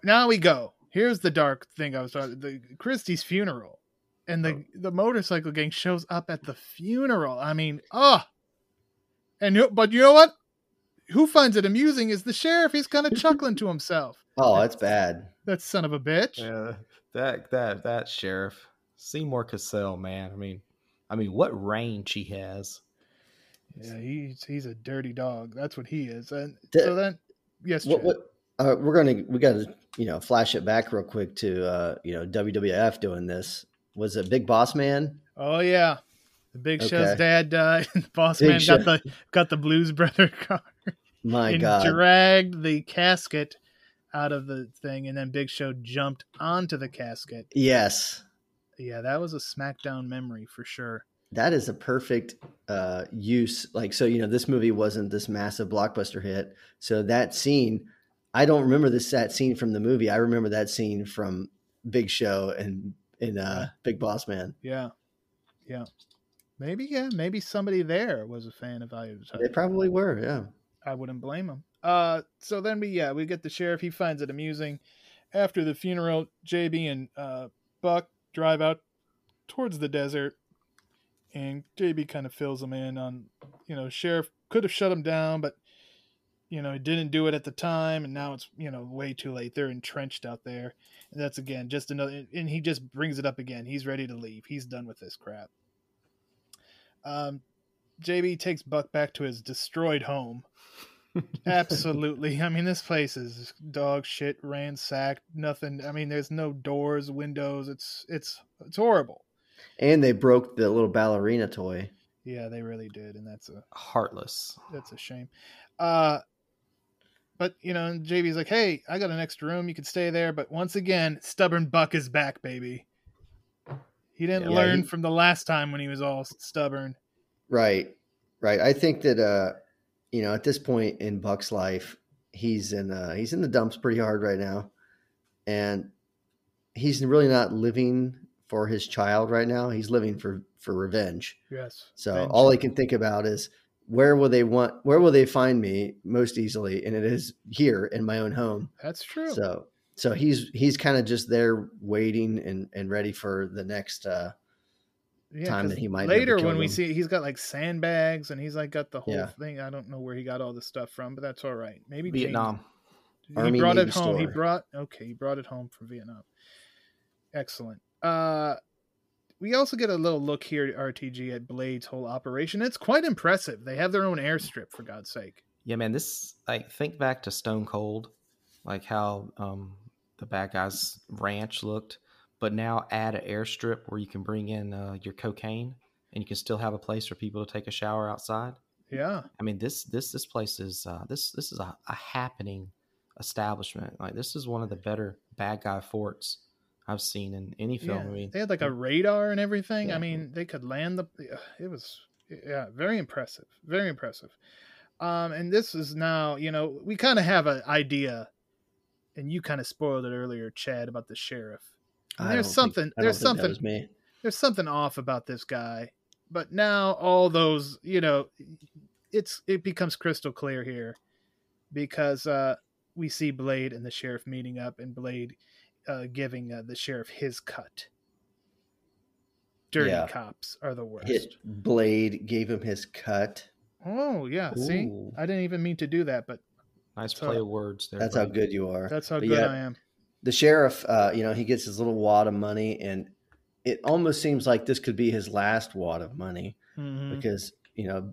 now we go. Here's the dark thing I was talking. The Christie's funeral, and the oh. the motorcycle gang shows up at the funeral. I mean, oh, and you, but you know what? Who finds it amusing is the sheriff. He's kind of [LAUGHS] chuckling to himself. oh, that's bad. That son of a bitch. Yeah, that that that sheriff Seymour Cassel, man. I mean, I mean, what range he has. Yeah, he's he's a dirty dog. That's what he is. And The- so then, yes, What? What? Uh, we're gonna we got to you know flash it back real quick to uh, you know WWF doing this was it Big Boss Man? Oh yeah, the Big Show's dad died. [LAUGHS] Boss Big man Show. got the got the Blues Brother [LAUGHS] car My and God. dragged the casket out of the thing, and then Big Show jumped onto the casket. yes. Yeah, that was a SmackDown memory for sure. That is a perfect uh, use. Like, so, you know, this movie wasn't this massive blockbuster hit. So that scene, I don't remember this that scene from the movie. I remember that scene from Big Show and in uh, Big Boss Man. Yeah, yeah. Maybe yeah, maybe somebody there was a fan of Eye of the They probably were. Yeah. I wouldn't blame him. Uh, so then we yeah we get the sheriff. He finds it amusing. After the funeral, JB and uh, Buck drive out towards the desert, and JB kind of fills him in on you know sheriff could have shut him down, but you know he didn't do it at the time, and now it's you know way too late. They're entrenched out there, and that's again just another. And he just brings it up again. He's ready to leave. He's done with this crap. Um, JB takes Buck back to his destroyed home. [LAUGHS] Absolutely. I mean, this place is dog shit, ransacked. Nothing. I mean, there's no doors, windows. It's it's it's horrible. And they broke the little ballerina toy. Yeah, they really did, and that's a Heartless. that's a shame. Uh, but you know, and JB's like, "Hey, I got an extra room. You could stay there." But once again, stubborn Buck is back, baby. He didn't Yeah, learn he- from the last time when he was all stubborn. Right. Right. I think that uh you know, at this point in Buck's life, he's in uh he's in the dumps pretty hard right now. And he's really not living for his child right now. He's living for for revenge. Yes. So Revenge. all he can think about is where will they want where will they find me most easily? And it is here in my own home. that's true. So so he's he's kind of just there waiting and and ready for the next uh yeah, time 'cause that he might later kill when we them. see he's got like sandbags and he's like got the whole Yeah. thing. I don't know where he got all this stuff from, but that's all right. Maybe Vietnam. He Army brought it Navy home. He brought okay. He brought it home from Vietnam. Excellent. Uh, we also get a little look here at RTG at Blade's whole operation. It's quite impressive. They have their own airstrip for God's sake. Yeah, man. This like think back to Stone Cold, like how um the bad guys' ranch looked, but now add an airstrip where you can bring in uh, your cocaine and you can still have a place for people to take a shower outside. Yeah, I mean this this this place is uh, this this is a, a happening establishment. Like this is one of the better bad guy forts I've seen in any film. yeah. I mean, they had like a radar and everything. Yeah. I mean, they could land the. It was yeah, very impressive. Very impressive. Um, and this is now you know we kind of have an idea, and you kind of spoiled it earlier, Chad, about the sheriff. There's think- something. There's think that something. there's something off about this guy but now all those you know it's it becomes crystal clear here because uh we see blade and the sheriff meeting up and blade uh giving uh, the sheriff his cut dirty Yeah. cops are the worst Hit Blade gave him his cut. oh yeah see i didn't even mean to do that but nice So- play of words there. That's how good you are. that's how But good yeah, i am The sheriff, uh, you know, he gets his little wad of money, and it almost seems like this could be his last wad of money Mhm. because, you know,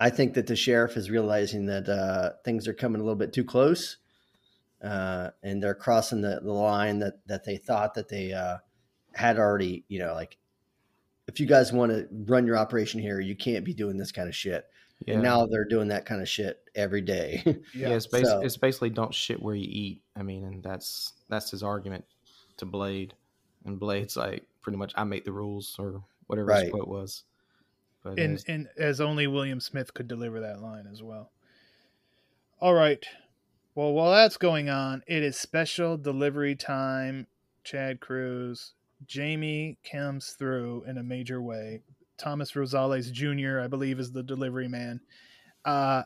I think that the sheriff is realizing that uh, things are coming a little bit too close, uh, and they're crossing the, the line that that they thought that they uh, had already. You know, like if you guys want to run your operation here, you can't be doing this kind of shit. Yeah. And now they're doing that kind of shit every day. [LAUGHS] yeah, yeah, it's, basi- so- it's basically don't shit where you eat. I mean, and that's that's his argument to Blade, and Blade's like pretty much I make the rules or whatever Right. his quote was. But and and as only William Smith could deliver that line as well. All right. Well, while that's going on, it is special delivery time. Chad Cruz, Jamie comes through in a major way. Thomas Rosales Jr., I believe, is the delivery man. Uh,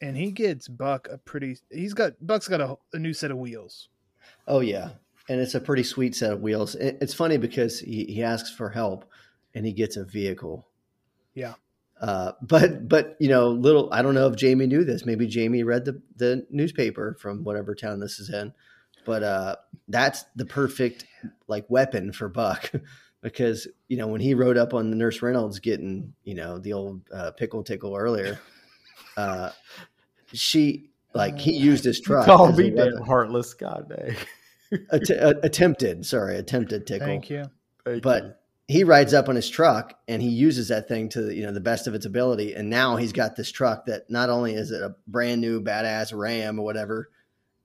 and he gets Buck a pretty. He's got Buck's got a, a new set of wheels. Oh yeah, and it's a pretty sweet set of wheels. It's funny because he, he asks for help, and he gets a vehicle. Yeah. Uh, but but you know, little I don't know if Jamie knew this. Maybe Jamie read the the newspaper from whatever town this is in. But uh, that's the perfect like weapon for Buck [LAUGHS] because you know when he rode up on the Nurse Reynolds getting you know the old uh, pickle tickle earlier, uh, she like he used his truck. Call as a me damn heartless, god dang. Att- uh, attempted, sorry, attempted tickle. Thank you. Thank but you. He rides up on his truck and he uses that thing to you know the best of its ability and now he's got this truck that not only is it a brand new badass ram or whatever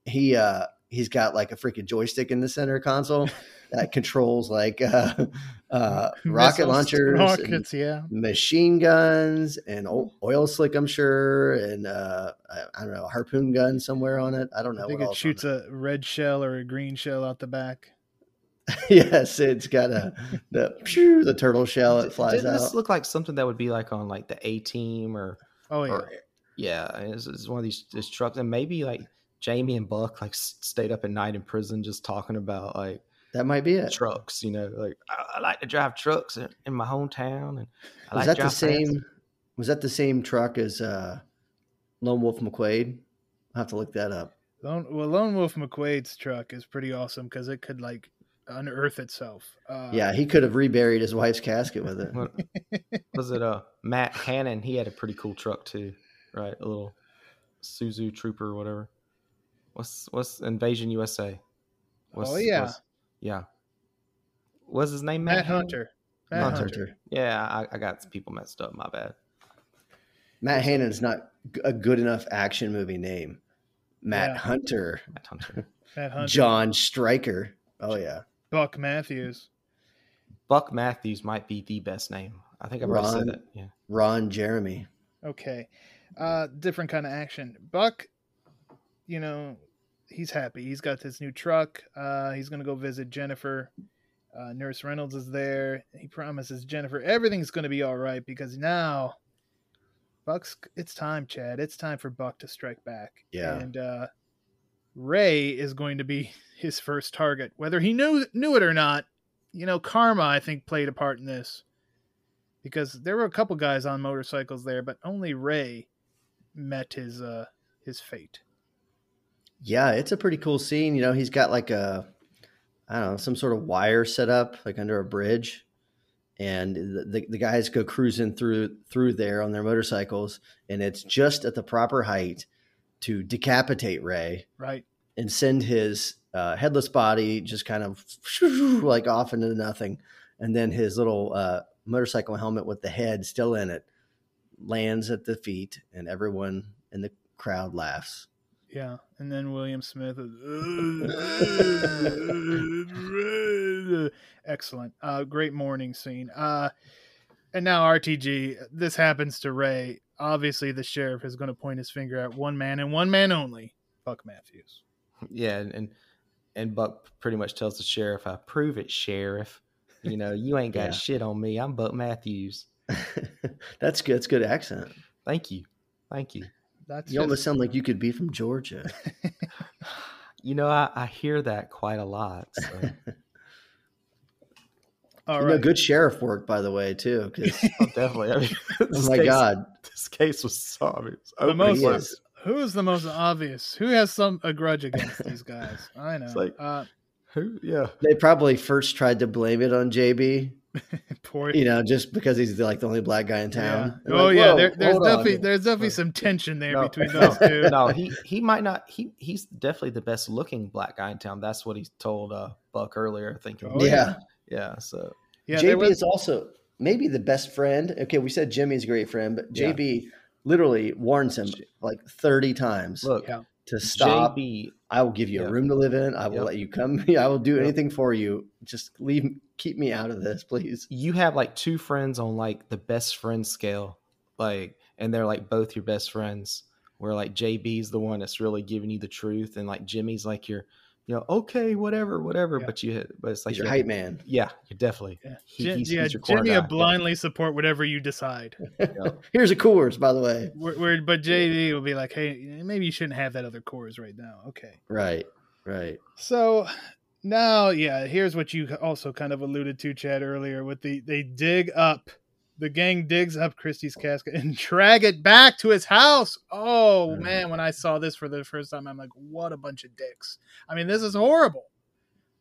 he uh he's got like a freaking joystick in the center console [LAUGHS] that controls like uh, uh [LAUGHS] rocket launchers and rockets, yeah. machine guns and oil slick i'm sure and uh i, I don't know a harpoon gun somewhere on it i don't know I think it shoots a red shell or a green shell out the back. [LAUGHS] yes it's got a the phew, the turtle shell it flies Didn't out this look like something that would be like on like the A team or Oh yeah. or yeah, it's, it's one of these, these trucks, and maybe like Jamie and Buck like stayed up at night in prison just talking about like that might be it trucks. You know, like I, I like to drive trucks in, in my hometown, and I was like that the drive fast. same was that the same truck as uh lone wolf mcquade i'll have to look that up Lone, well, Lone Wolf McQuade's truck is pretty awesome because it could like unearth itself. Uh, yeah he could have reburied his wife's casket with it was it uh Matt Hannon? He had a pretty cool truck too, right? A little Suzu Trooper or whatever. What's what's Invasion USA? What's, Oh, yeah. what's- yeah. Was his name? Matt Hannon? Hunter. Matt Matt Hunter. Hunter. Yeah, I, I got people messed up. My bad. matt hannon is not a good enough action movie name matt Yeah. hunter Matt Hunter. [LAUGHS] Matt Hunter. john stryker oh yeah Buck Matthews. Buck Matthews might be the best name. I think I've already said Ron. it. Yeah. ron jeremy Okay. Uh different kind of action. Buck, you know, he's happy. He's got this new truck. Uh he's gonna go visit Jennifer. Uh, Nurse Reynolds is there. He promises Jennifer everything's gonna be all right because now Buck's it's time, Chad. It's time for Buck to strike back. Yeah. And uh Ray is going to be [LAUGHS] his first target. Whether he knew knew it or not, you know, karma I think played a part in this. Because there were a couple guys on motorcycles there, but only Ray met his uh his fate. Yeah, it's a pretty cool scene. You know, he's got like a, I don't know, some sort of wire set up like under a bridge, and the, the, the guys go cruising through through there on their motorcycles, and it's just at the proper height to decapitate Ray Right. and send his uh, headless body just kind of [LAUGHS] like off into nothing, and then his little uh, motorcycle helmet with the head still in it lands at the feet, and everyone in the crowd laughs. Yeah. And then William Smith is [LAUGHS] excellent. Uh great morning scene. Uh and now RTG, this happens to Ray. Obviously the sheriff is going to point his finger at one man and one man only, Buck Matthews. Yeah, and, and and Buck pretty much tells the sheriff, "I prove it, sheriff. You know, you ain't got [LAUGHS] Yeah. shit on me. I'm Buck Matthews. [LAUGHS] That's good. That's good accent. Thank you, thank you. That's You just, almost sound like you could be from Georgia. [SIGHS] You know, I, I hear that quite a lot. So. [LAUGHS] all you know, good sheriff work, by the way, too. 'cause- [LAUGHS] oh, definitely. I mean, [LAUGHS] oh my case- God, this case was so obvious. The most- he is. Who's the most obvious? Who has some a grudge against these guys? [LAUGHS] I know. It's like- uh, Who? Yeah. They probably first tried to blame it on JB, poor you know, just because he's like the only black guy in town. They're Oh like, yeah, there, there's hold on." definitely there's definitely some tension there No, between no, those two. no, he he might not. He he's definitely the best looking black guy in town. That's what he told uh, Buck earlier. Thinking, Oh, yeah. yeah. So Yeah, there JB was, is also maybe the best friend. Okay, we said Jimmy's a great friend, but Yeah. JB literally warns him like 30 times look, Yeah. to stop. JB. I will give you Yeah. a room to live in. I will Yep. let you come. [LAUGHS] I will do Yep. anything for you. Just leave, keep me out of this, please. You have like two friends on like the best friend scale, like, and they're like both your best friends. Where like JB's the one that's really giving you the truth, and like Jimmy's like your, you know, okay, whatever, whatever. Yeah. But you, but it's like He's your you- hype man. Yeah, you're definitely. yeah, He- Jim- he's- yeah, he's your Jimmy will guy. blindly support whatever you decide. [LAUGHS] Here's a Coors, by the way. Where, where, but JD will be like, hey, maybe you shouldn't have that other Coors right now. Okay. Right, right. So now, yeah, here's what you also kind of alluded to, Chad, earlier with the they dig up, the gang digs up Christie's casket and [LAUGHS] drag it back to his house. Oh Mhm. man, when I saw this for the first time, I'm like, what a bunch of dicks. I mean, this is horrible.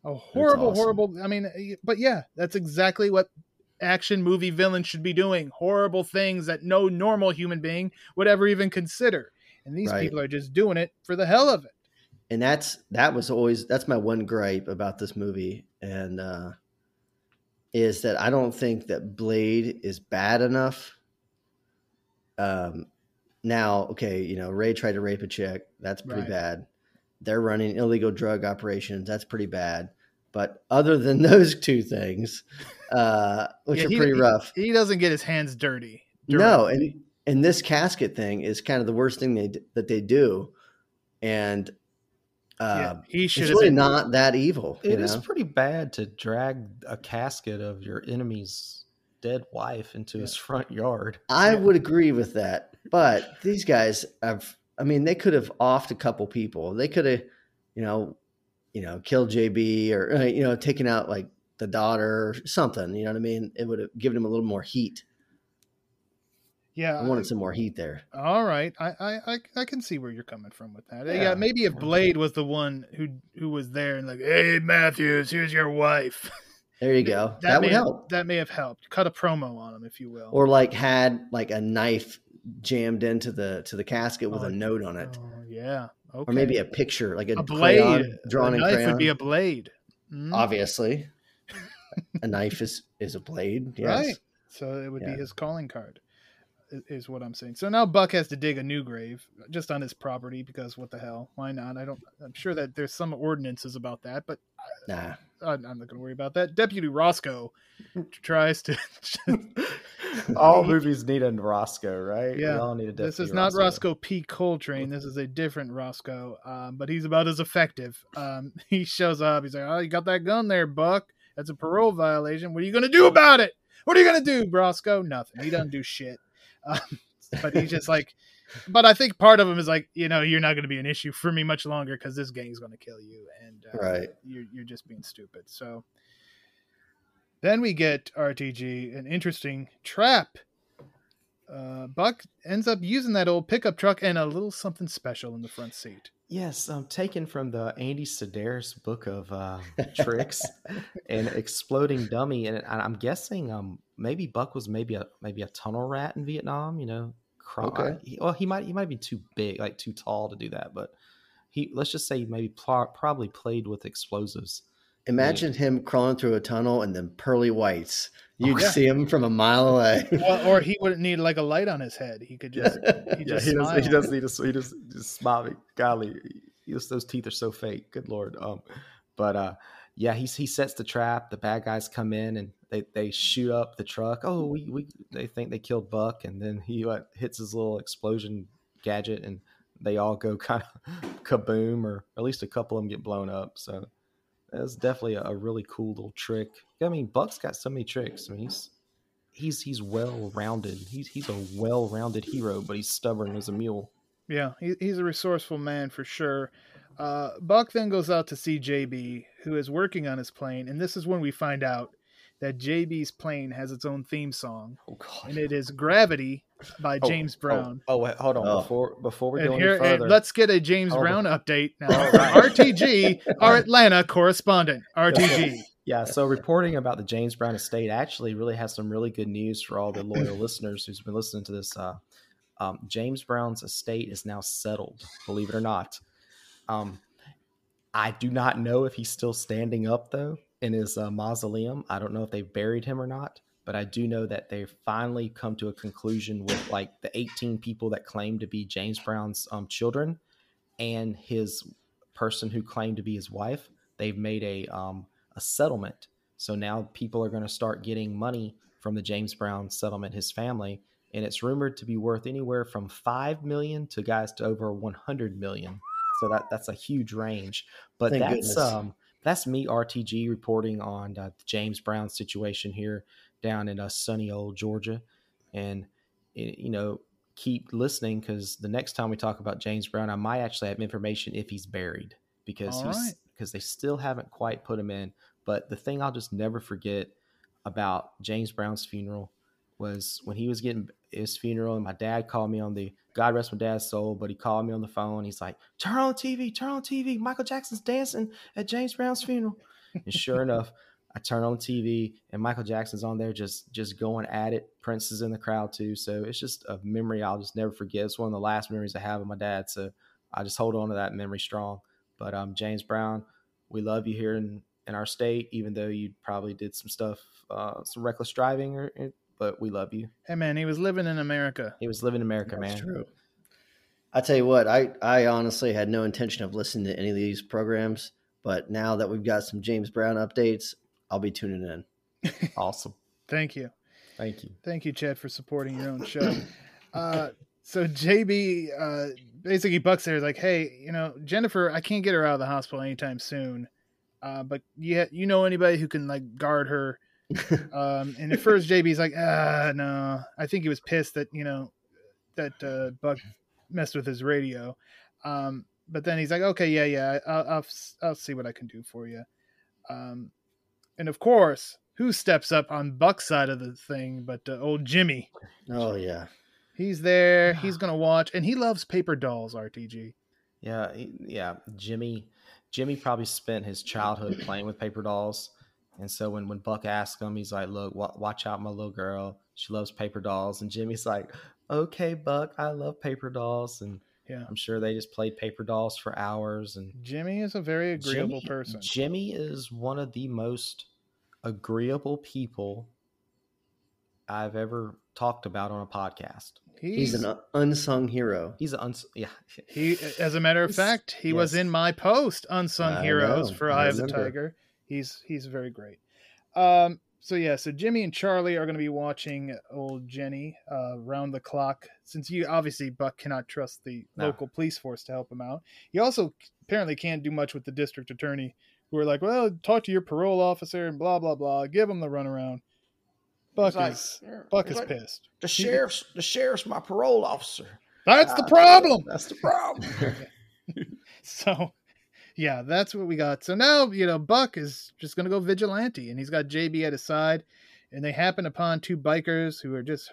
A horrible, awesome. horrible. I mean, but yeah, that's exactly what action movie villains should be doing. Horrible things that no normal human being would ever even consider. And these Right. people are just doing it for the hell of it. And that's that was always that's my one gripe about this movie. And uh is that I don't think that Blade is bad enough. Um, now, okay, you know, Ray tried to rape a chick. That's pretty Right. bad. They're running illegal drug operations. That's pretty bad. But other than [LAUGHS] those two things, uh, which Yeah, are he- pretty rough, He doesn't get his hands dirty. no, and and this casket thing is kind of the worst thing they that they do, and yeah, uh, he should it's really been. not that evil. It is know? pretty bad to drag a casket of your enemy's dead wife into his front yard. I Yeah. would agree with that, but [LAUGHS] these guys have. I mean, they could have offed a couple people. They could have, you know, you know, killed JB or uh, you know, taken out like the daughter or something. You know what I mean? It would have given him a little more heat. Yeah, I wanted some more heat there. All right, I, I I I can see where you're coming from with that. Yeah, Yeah. maybe if Blade was the one who who was there and like, hey Matthews, here's your wife. [LAUGHS] There you go. That, may would have- help. That may have helped. Cut a promo on him, if you will. Or like had like a knife jammed into the to the casket with Oh, a note on it, Oh, yeah. Okay. or maybe a picture like a, a blade. drawn a in knife crayon. would be a blade. Mm, Obviously, [LAUGHS] a knife is is a blade. Yes. Right. So it would Yeah. be his calling card, i- is what I'm saying. So now Buck has to dig a new grave just on his property because what the hell? Why not? I don't. I'm sure that there's some ordinances about that, but Nah. I'm I'm not going to worry about that. Deputy Roscoe [LAUGHS] tries to. [LAUGHS] all movies need a Roscoe, right? Yeah. We all need a This is not Roscoe P. Coltrane. This is a different Roscoe, um, but he's about as effective. Um, [LAUGHS] he shows up. He's like, "Oh, you got that gun there, Buck? That's a parole violation. What are you gonna do about it? What are you gonna do, Roscoe? Nothing. He doesn't do shit." Um, [LAUGHS] but he's just like, but I think part of him is like, you know, you're not gonna be an issue for me much longer because this gang's gonna kill you, and uh, Right. you're you're just being stupid. So then we get RTG, an interesting trap. Uh, Buck ends up using that old pickup truck and a little something special in the front seat. Yes, um, taken from the Andy Sidaris book of uh, [LAUGHS] tricks and exploding dummy, and I- I'm guessing um maybe Buck was maybe a maybe a tunnel rat in Vietnam. You know, craw- Okay. he- well, he might he might be too big, like too tall to do that, but he let's just say he maybe pl- probably played with explosives. Imagine him crawling through a tunnel and then pearly whites. You'd Yeah. see him from a mile away. [LAUGHS] Well, or he wouldn't need like a light on his head. He could just he just he does. He smile. does need to. He just just smile. Golly, he just, those teeth are so fake. Good lord. Um, but uh, yeah, he he sets the trap. The bad guys come in and they they shoot up the truck. Oh, we we they think they killed Buck, and then he like, hits his little explosion gadget, and they all go [LAUGHS] kind of kaboom, or at least a couple of them get blown up. So. That's definitely a, a really cool little trick. I mean, Buck's got so many tricks. I mean, he's he's he's well rounded. He's he's a well rounded hero, but he's stubborn as a mule. Yeah, he, he's a resourceful man for sure. Uh, Buck then goes out to see JB, who is working on his plane, and this is when we find out that JB's plane has its own theme song, Oh god. and it is "Gravity" by James Brown. Oh, wait, hold on. Oh. Before before we and go here, any further, let's get a James Oh. Brown update now. All from right. RTG, [LAUGHS] our Atlanta correspondent. RTG. yeah. So reporting about the James Brown estate actually really has some really good news for all the loyal [CLEARS THROAT] listeners who's been listening to this. Uh, um, James Brown's estate is now settled. Believe it or not. Um, I do not know if he's still standing up though in his uh, mausoleum. I don't know if they buried him or not, but I do know that they've finally come to a conclusion with like the 18 people that claim to be James Brown's um, children and his person who claimed to be his wife. They've made a um, a settlement, so now people are going to start getting money from the James Brown settlement, his family, and it's rumored to be worth anywhere from five million to guys to over 100 million. So that that's a huge range. But Thank that's goodness. um that's me RTG reporting on uh, the James Brown situation here down in uh, sunny old Georgia, and you know keep listening because the next time we talk about James Brown, I might actually have information if he's buried because All he's right. because they still haven't quite put him in. But the thing I'll just never forget about James Brown's funeral was when he was getting his funeral, and my dad called me on the God rest my dad's soul, but he called me on the phone. He's like, "Turn on TV, turn on TV. Michael Jackson's dancing at James Brown's funeral." And sure [LAUGHS] enough, I turn on TV, and Michael Jackson's on there, just just going at it. Prince is in the crowd too, so it's just a memory I'll just never forget. It's one of the last memories I have of my dad, so I just hold on to that memory strong. But um, James Brown, we love you here in in our state, even though you probably did some stuff, uh, some reckless driving, or, but we love you. Hey man, he was living in America. He was living in America, That's man. true. I tell you what, I, I honestly had no intention of listening to any of these programs, but now that we've got some James Brown updates, I'll be tuning in. [LAUGHS] Awesome. Thank you. Thank you. Thank you, Chad, for supporting your own show. [COUGHS] uh, so JB uh, basically bucks there like, hey, you know, Jennifer, I can't get her out of the hospital anytime soon. Uh, but yeah, you know anybody who can like guard her? Um, and at first JB's like, ah, no. I think he was pissed that you know that uh, Buck messed with his radio. Um, but then he's like, okay, yeah, yeah, I'll, I'll, I'll see what I can do for you. Um, and of course, who steps up on Buck's side of the thing but uh, old Jimmy? oh yeah. He's there. He's gonna watch, and he loves paper dolls. RTG. Yeah, yeah. Jimmy, Jimmy probably spent his childhood playing with paper dolls, and so when when Buck asks him, he's like, "Look, wa- watch out, my little girl. She loves paper dolls." And Jimmy's like, "Okay, Buck, I love paper dolls." And Yeah. I'm sure they just played paper dolls for hours. And Jimmy is a very agreeable Jimmy, person. Jimmy is one of the most agreeable people I've ever talked about on a podcast. He's an unsung hero. He's an uns- yeah. He, as a matter of fact, he was in my post, unsung I heroes know, for I Eye of the remember. Tiger. He's he's very great. Um, so yeah, so Jimmy and Charlie are going to be watching old Jenny uh, round the clock. Since you obviously Buck cannot trust the No. local police force to help him out. He also apparently can't do much with the district attorney, who are like, "Well, talk to your parole officer and blah blah blah. Give him the runaround." Buck like, is Buck is pissed. The sheriff's the sheriff's my parole officer. That's the Ah, problem. That's the problem. [LAUGHS] So, yeah, that's what we got. So now, you know, Buck is just going to go vigilante and he's got JB at his side. And they happen upon two bikers who are just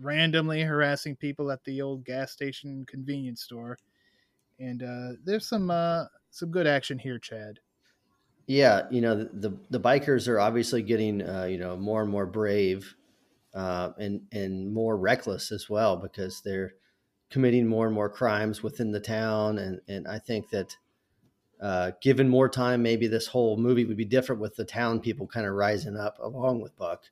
randomly harassing people at the old gas station convenience store. And uh, there's some uh, some good action here, Chad. Yeah, you know the the, bikers are obviously getting uh, you know more and more brave, uh, and and more reckless as well because they're committing more and more crimes within the town, and and I think that uh, given more time, maybe this whole movie would be different with the town people kind of rising up along with Buck.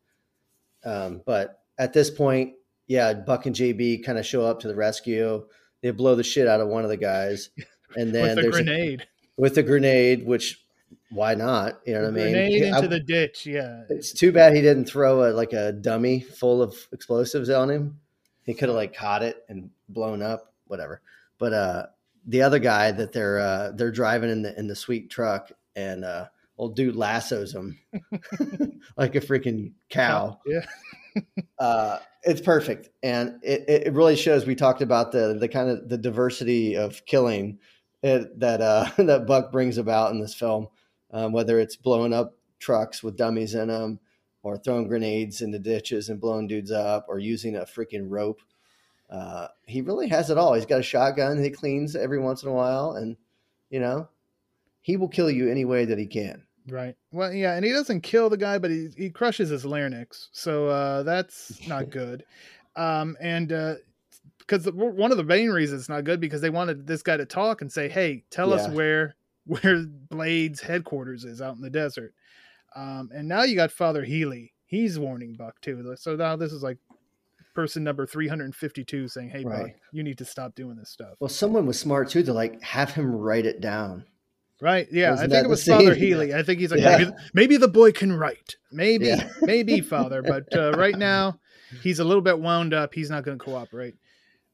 Um, but at this point, yeah, Buck and JB kind of show up to the rescue. They blow the shit out of one of the guys, [LAUGHS] and then With a there's a- grenade. with a grenade, which why not? You know what I mean? grenade I- into the ditch. Yeah. it's too bad he didn't throw a like a dummy full of explosives on him. He could have like caught it and blown up, whatever. But uh the other guy that they're uh they're driving in the in the sweet truck and uh old dude lassos him [LAUGHS] like a freaking cow. Yeah. [LAUGHS] uh it's perfect and it, it really shows we talked about the the kind of the diversity of killing it, that uh [LAUGHS] that buck brings about in this film um, whether it's blowing up trucks with dummies in them or throwing grenades into ditches and blowing dudes up or using a freaking rope uh he really has it all he's got a shotgun he cleans every once in a while and you know he will kill you any way that he can Right. Well, yeah, and he doesn't kill the guy, but he he crushes his larynx, so uh, that's not [LAUGHS] good. Um, and uh, because one of the main reasons it's not good because they wanted this guy to talk and say, "Hey, tell us where [LAUGHS] where Blade's headquarters is out in the desert." Um, and now you got Father Healy. He's warning Buck too. So now this is like person number three hundred and fifty-two saying, "Hey, Buck, you need to stop doing this stuff." well someone was smart too to like have him write it down Right. Yeah. Wasn't I think it was Father scene? Healy. I think he's like, Yeah. maybe, maybe the boy can write. Maybe, Yeah. [LAUGHS] maybe Father. But uh, right now, he's a little bit wound up. He's not going to cooperate.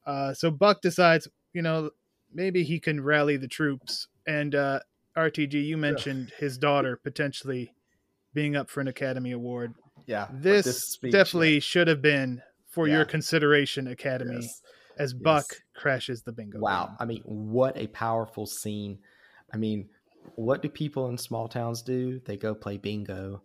Uh, so Buck decides, you know, maybe he can rally the troops. And uh, RTG, you mentioned his daughter potentially being up for an Academy Award. Yeah. but This, speech, definitely should have been for Yeah. your consideration, Academy, yes. as Yes. Buck crashes the bingo. Wow. game. I mean, what a powerful scene. I mean, what do people in small towns do? They go play bingo.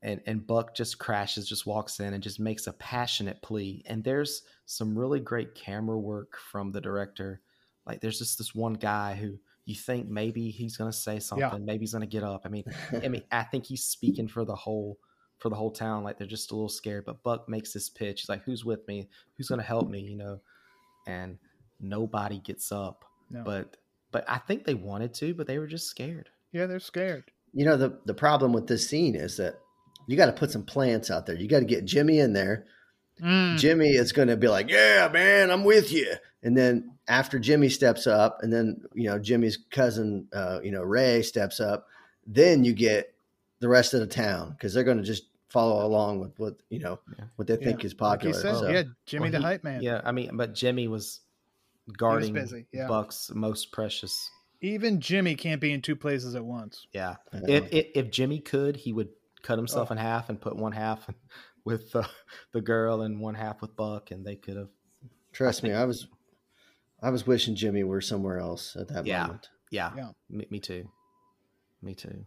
And and Buck just crashes, just walks in and just makes a passionate plea. And there's some really great camera work from the director. Like there's just this one guy who you think maybe he's gonna say something, maybe he's gonna get up. I mean, I mean, [LAUGHS] [LAUGHS] I think he's speaking for the whole for the whole town. Like they're just a little scared. But Buck makes this pitch. He's like, "Who's with me? Who's gonna help me?" You know, and nobody gets up. No. But but I think they wanted to, but they were just scared. Yeah, they're scared. you know the the problem with this scene is that you got to put some plants out there. You got to get Jimmy in there. Mm, Jimmy is going to be like, "Yeah, man, I'm with you." And then after Jimmy steps up, and then you know Jimmy's cousin, uh, you know Ray steps up, then you get the rest of the town because they're going to just follow along with what you know Yeah. what they think Yeah. is like you popular. said, so. yeah, Jimmy Well, the he- hype man. Yeah, I mean, but Jimmy was guarding busy, yeah. Buck's most precious. Even Jimmy can't be in two places at once. Yeah, if, if if Jimmy could, he would cut himself Oh. in half and put one half [LAUGHS] with the, the girl and one half with Buck, and they could have. trust me, I was I was wishing Jimmy were somewhere else at that Yeah. moment. Yeah, Yeah. Me, me too. Me too.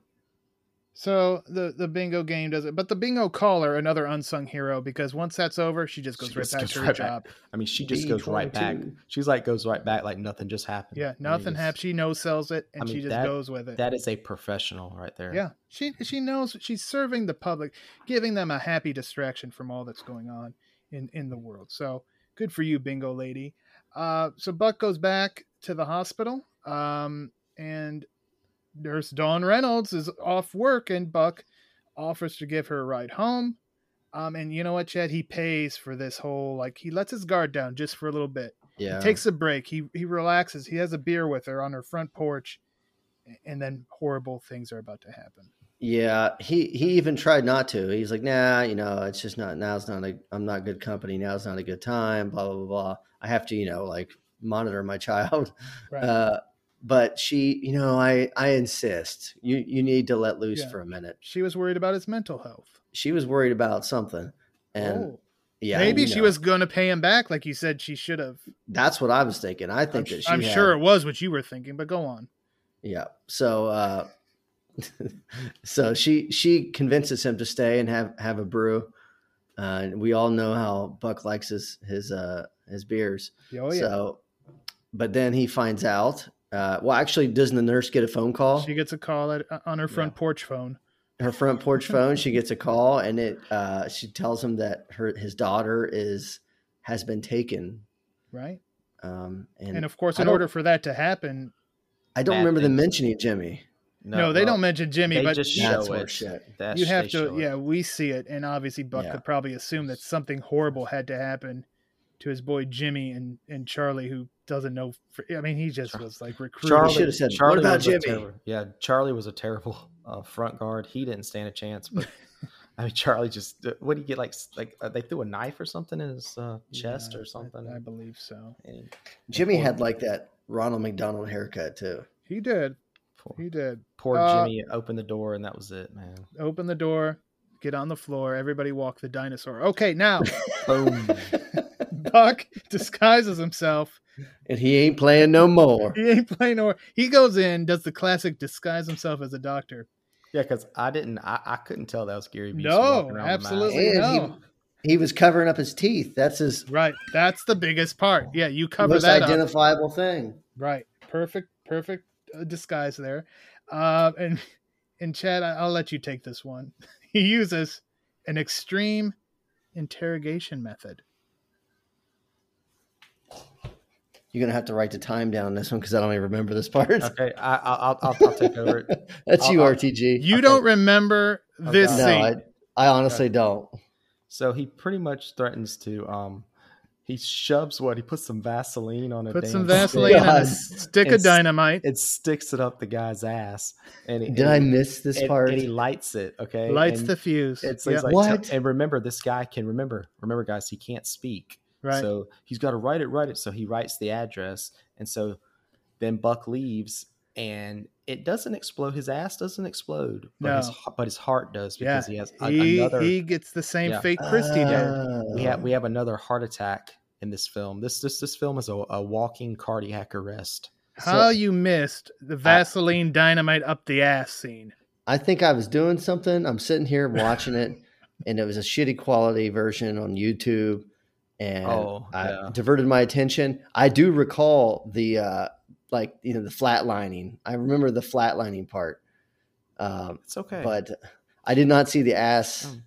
So the the bingo game does it, but the bingo caller, another unsung hero, because once that's over, she just goes She right just back goes to her right back. job. I mean, she just goes right back. She's like goes right back like nothing just happened. Yeah, I mean, nothing happens. She no sells it, and I she just that- goes with it. That is a professional right there. yeah, she she knows she's serving the public, giving them a happy distraction from all that's going on in in the world. So good for you, bingo lady. Uh, so Buck goes back to the hospital, um, and Nurse Dawn Reynolds is off work, and Buck offers to give her a ride home. Um, and you know what, Chad? He pays for this whole like he lets his guard down just for a little bit. Yeah, He takes a break. He he relaxes. He has a beer with her on her front porch, and then horrible things are about to happen. Yeah, he he even tried not to. He's like, nah, you know, it's just not now's not a I'm not good company. Now's not a good time. Blah blah blah. blah. I have to, you know, like monitor my child. Right. Uh, but she, you know, I I insist. You you need to let loose Yeah. for a minute. she was worried about his mental health. She was worried about something, and oh, yeah, maybe you she was going to pay him back, like you said she should have. That's what I was thinking. I I'm, think that she. I'm had- sure it was what you were thinking, but go on. Yeah. So uh [LAUGHS] so she she convinces him to stay and have have a brew. Uh, and we all know how Buck likes his his uh his beers. Oh yeah, So but then he finds out uh well actually doesn't the nurse get a phone call? she gets a call at, uh, on her front porch phone. Her front porch phone, she gets a [LAUGHS] call and it uh she tells him that her his daughter is has been taken. Right, Um and, and of course, in order for that to happen, I don't remember them mentioning Jimmy. no, they well, don't mention Jimmy, They but just you- That's show more it. shit. That's- you have to show it. yeah we see it and obviously buck Yeah. could probably assume that something horrible had to happen to his boy jimmy and and charlie who doesn't know fr- i mean he just Char- was like recruited Charlie should have said, "What about Jimmy?" terrible- yeah, Charlie was a terrible uh, front guard. He didn't stand a chance. But [LAUGHS] I mean, Charlie just uh, what did he get? Like, like uh, they threw a knife or something in his uh, chest Yeah, or something. I, believe so And Jimmy had like that Ronald McDonald haircut too. he did poor, he did poor Uh, Jimmy opened the door and that was it, man. open the door get on the floor everybody walk the dinosaur okay now [LAUGHS] Boom. [LAUGHS] buck disguises himself and he ain't playing no more. he ain't playing no more. he goes in does the classic disguise himself as a doctor yeah, because I didn't, I, I couldn't tell that was Gary Busey. No, walking around with a mask. absolutely. And no. he, he was covering up his teeth. That's his right that's the biggest part yeah you cover most that up. identifiable thing. Right. Perfect. Perfect uh, disguise there. Uh, and and Chad, I, I'll let you take this one. [LAUGHS] He uses an extreme interrogation method. You're gonna have to write the time down on this one because I don't even remember this part. [LAUGHS] Okay, I, I, I'll, I'll, I'll take over. [LAUGHS] That's you, I'll- I'll- RTG. You Okay. don't remember Oh, this God. no. I, I honestly don't. So he pretty much threatens to, um, he shoves what? He puts some Vaseline on a Put damn some stick. Vaseline and a God. stick of dynamite. It sticks it up the guy's ass, and it, Did I miss this and, part? and he lights it. Okay, Lights and the fuse. It's, Yep, it's like, What? and remember, this guy can remember. Remember, guys, he can't speak. Right. So he's got to write it, write it. So he writes the address, and so then Buck leaves, and it doesn't explode. His ass doesn't explode, but his No. h- but his heart does yeah. because he has a, he, another. he gets the same Yeah. fate Christy did. Oh. we have we have another heart attack in this film. This this this film is a, a walking cardiac arrest. How you missed the Vaseline dynamite up the ass scene. I think I was doing something. I'm sitting here watching it, [LAUGHS] and it was a shitty quality version on YouTube, and Oh, I yeah. diverted my attention. I do recall the uh, like you know the flatlining. I remember the flatlining part, um, It's okay, but I did not see the ass. Oh,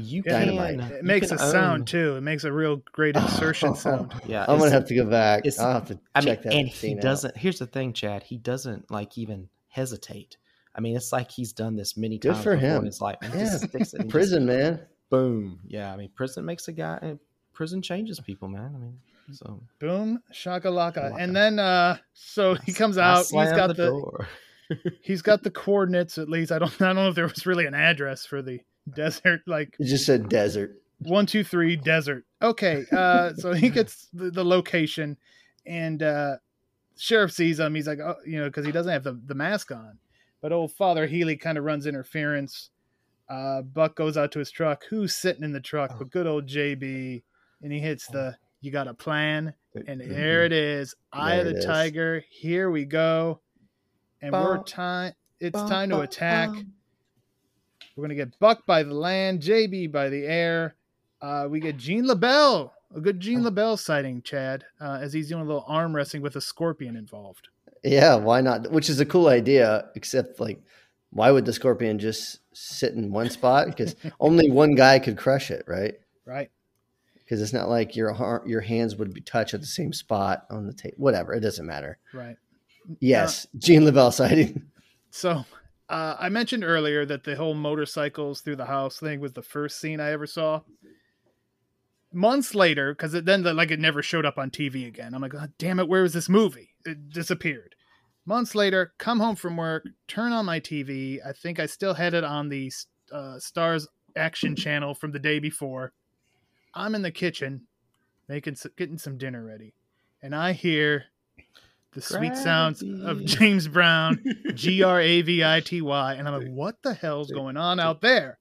you Yeah, Dynamite. can. It you makes a can own- sound too. It makes a real great [LAUGHS] insertion sound. Yeah, I'm gonna have to go back. it's- I'll have to I mean, check that. and he doesn't. Here's the thing, Chad. He doesn't like even hesitate. I mean, it's like he's done this many Good times Good for him. it's like Yeah. just sticks it and he [LAUGHS] just- Prison, man. boom. Yeah, I mean, prison makes a guy. And Prison changes people, man. I mean, so Boom, shakalaka. Shakalaka. And then uh so he comes I out, he's slammed got the, door. [LAUGHS] he's got the coordinates at least. I don't I don't know if there was really an address for the desert like It just said desert. one two three desert okay uh so he [LAUGHS] gets the, the location and uh sheriff sees him he's like oh you know because he doesn't have the, the mask on but old father healy kind of runs interference uh buck goes out to his truck who's sitting in the truck but good old jb and he hits the you got a plan and there it is eye of the is. tiger here we go and we're time it's Bum, time to bum, attack bum. we're gonna get Buck by the land, JB by the air. Uh, we get Gene LeBell, a good Gene Oh. LeBell sighting, Chad, uh, as he's doing a little arm wrestling with a scorpion involved. Yeah, why not? Which is a cool idea, except like, why would the scorpion just sit in one spot? Because [LAUGHS] only one guy could crush it, right? Right? Because it's not like your your hands would be touch at the same spot on the tape. Whatever, it doesn't matter. Right. Yes, Gene LeBell sighting. So uh, I mentioned earlier that the whole motorcycles through the house thing was the first scene I ever saw. Months later, because it then like it never showed up on TV again. I'm like, God damn it, where was this movie? It disappeared. Months later, come home from work, turn on my TV. I think I still had it on the uh, Starz Action channel from the day before. I'm in the kitchen, making getting some dinner ready, and I hear the sweet sounds of James Brown [LAUGHS] G R A V I T Y. And I'm like, what the hell's going on out there?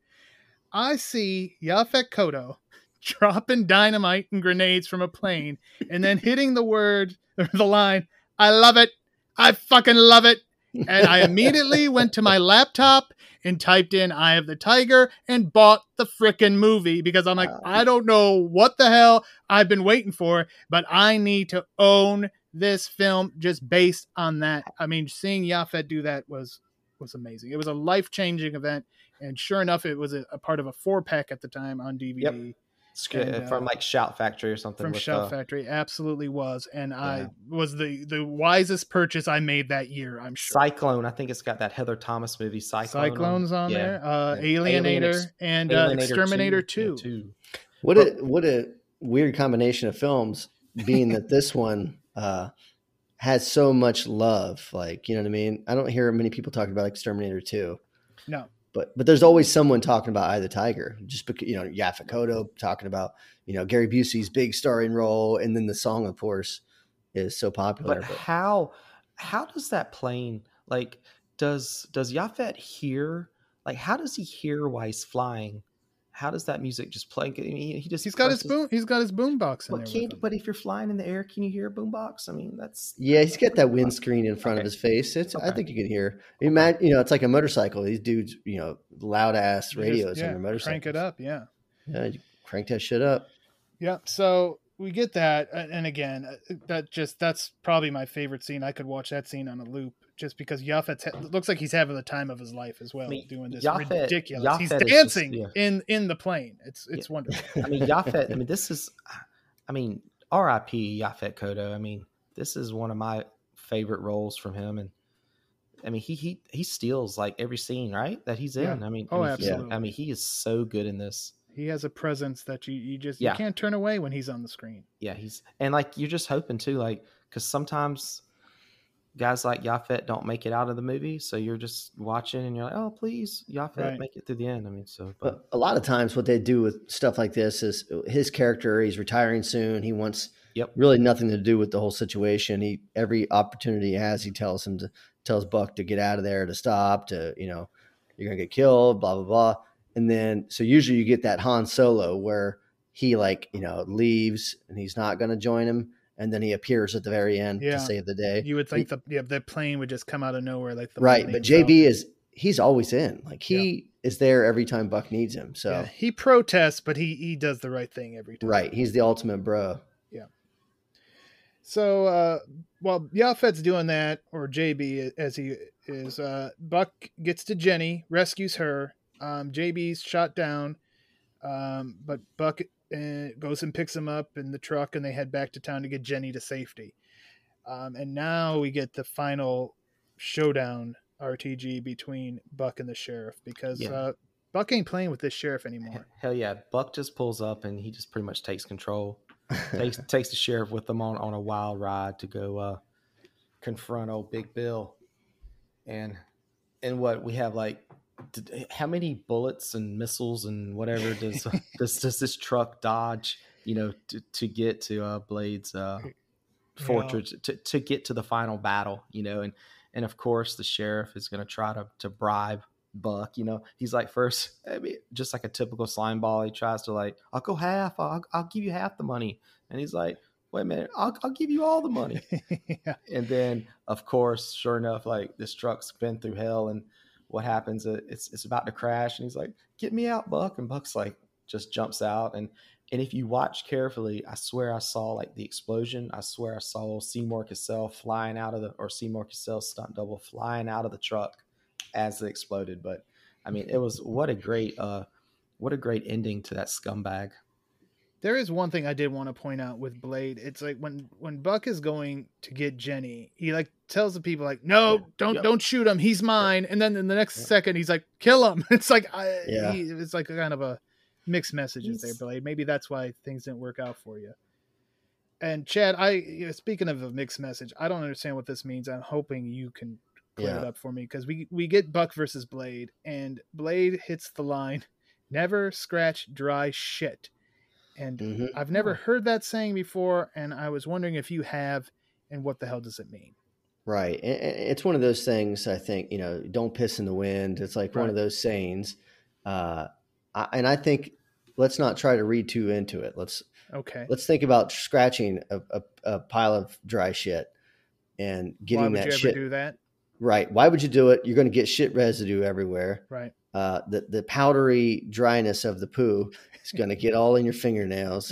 I see Yaphet Kotto [LAUGHS] dropping dynamite and grenades from a plane and then hitting the word or the line, I love it. I fucking love it. And I immediately went to my laptop and typed in Eye of the Tiger and bought the frickin' movie because I'm like. I don't know what the hell I've been waiting for, but I need to own this film just based on that. I mean, seeing Yaphet do that was was amazing. It was a life changing event, and sure enough, it was a, a part of a four pack at the time on DVD good, And, uh, from like Shout Factory or something. from with, Shout uh, Factory. Absolutely was, and I was the the wisest purchase I made that year. I'm sure. Cyclone. I think it's got that Heather Thomas movie. Cyclone. Cyclones on yeah. there, uh, Yeah. Alienator, Alien Ex- and uh, Alienator Exterminator 2. Yeah, Two. two. What a what a weird combination of films. Being that this one uh, has so much love, like you know what I mean. I don't hear many people talking about Exterminator Two. No, but but there's always someone talking about Eye of the Tiger, just because you know Yaphet Kotto talking about you know Gary Busey's big starring role, and then the song, of course, is so popular. But But, how how does that plane like does does Yaphet hear like how does he hear while he's flying? How does that music just play? I mean, he just he's got his boom. He's got his boom box in But there. can't but if you're flying in the air, can you hear a boombox? I mean, that's yeah, he's got that windscreen in front of his face. It's I think you can hear. Imagine, you know, it's like a motorcycle. These dudes, you know, loud ass You just- radios yeah, on their motorcycles. Crank it up, yeah. Yeah, you crank that shit up. Yeah, so we get that, uh, and again, uh, that just that's probably my favorite scene. I could watch that scene on a loop just because Yaphet's ha- looks like he's having the time of his life as well, I mean, doing this Yaphet- ridiculous. he's Yaphet is just- dancing yeah. in in the plane. It's it's wonderful. I mean, Yaphet. I [LAUGHS] mean, this is, I mean, R.I.P. Yaphet Kotto. I mean, this is one of my favorite roles from him, and I mean, he he he steals like every scene, right? That he's in. Yeah. I mean, Oh, I mean, he- absolutely. I mean, he is so good in this. He has a presence that you you just Yeah. you can't turn away when he's on the screen. Yeah, he's and like you're just hoping too, like because sometimes guys like Yaphet don't make it out of the movie, so you're just watching and you're like, oh, please, Yaphet, Right. make it through the end. I mean, so but But a lot of times, what they do with stuff like this is uh, his character. He's retiring soon. He wants Yep. really nothing to do with the whole situation. He every opportunity he has, he tells him to tells Buck to get out of there, to stop, to you know, you're gonna get killed, blah blah blah. And then so usually you get that Han Solo where he like you know leaves and he's not gonna join him, and then he appears at the very end Yeah. to save the day. You would think the yeah the plane would just come out of nowhere like the right, but. JB is he's always in. Like he is there every time Buck needs him. So. Yeah, he protests, but he he does the right thing every time. Right. He's the ultimate bro. Yeah. So uh, while Yaphet's doing that, or JB as he is, uh, Buck gets to Jenny, rescues her. Um, JB's shot down, um, but Buck uh, goes and picks him up in the truck, and they head back to town to get Jenny to safety. Um, and now we get the final showdown RTG between Buck and the sheriff because Yeah. uh, Buck ain't playing with this sheriff anymore. Hell yeah, Buck just pulls up and he just pretty much takes control. [LAUGHS] takes takes the sheriff with them on on a wild ride to go uh, confront old Big Bill, and and what we have like. D- How many bullets and missiles and whatever does [LAUGHS] does, does this truck dodge? You know, to, to get to uh, Blade's uh, fortress to, to get to the final battle. You know, and and of course the sheriff is going to try to to bribe Buck. You know, he's like first, I mean, just like a typical slime ball. He tries to like, I'll go half. I'll, I'll give you half the money, and he's like, wait a minute, I'll, I'll give you all the money. [LAUGHS] yeah. and then, of course, sure enough, like this truck's been through hell, and what happens? uh, It's it's about to crash, and he's like, "Get me out, Buck!" And Buck's like, just jumps out, and and if you watch carefully, I swear I saw like the explosion. I swear I saw Seymour Cassel flying out of the or Seymour Cassel's stunt double flying out of the truck as it exploded. But I mean, it was what a great uh what a great ending to that scumbag. There is one thing I did want to point out with Blade. It's like when when Buck is going to get Jenny, he like tells the people like, "No, don't Yep. don't shoot him. He's mine." And then in the next Yep. second, he's like, "Kill him." [LAUGHS] It's like, I, Yeah. he, it's like a kind of a mixed messages there, Blade. Maybe that's why things didn't work out for you. And Chad, I you know, speaking of a mixed message, I don't understand what this means. I'm hoping you can clear it up for me because we we get Buck versus Blade, and Blade hits the line, "Never scratch dry shit." And Mhm. I've never heard that saying before, and I was wondering if you have, and what the hell does it mean? Right. And- and It's one of those things, I think, you know, don't piss in the wind. It's like one of those sayings. Uh, I, and I think let's not try to read too into it. Let's Okay. let's think about scratching a, a, a pile of dry shit and Why getting would that you ever shit do that? right. Why would you do it? You're going to get shit residue everywhere. Right. Uh, the the powdery dryness of the poo is going to get all in your fingernails.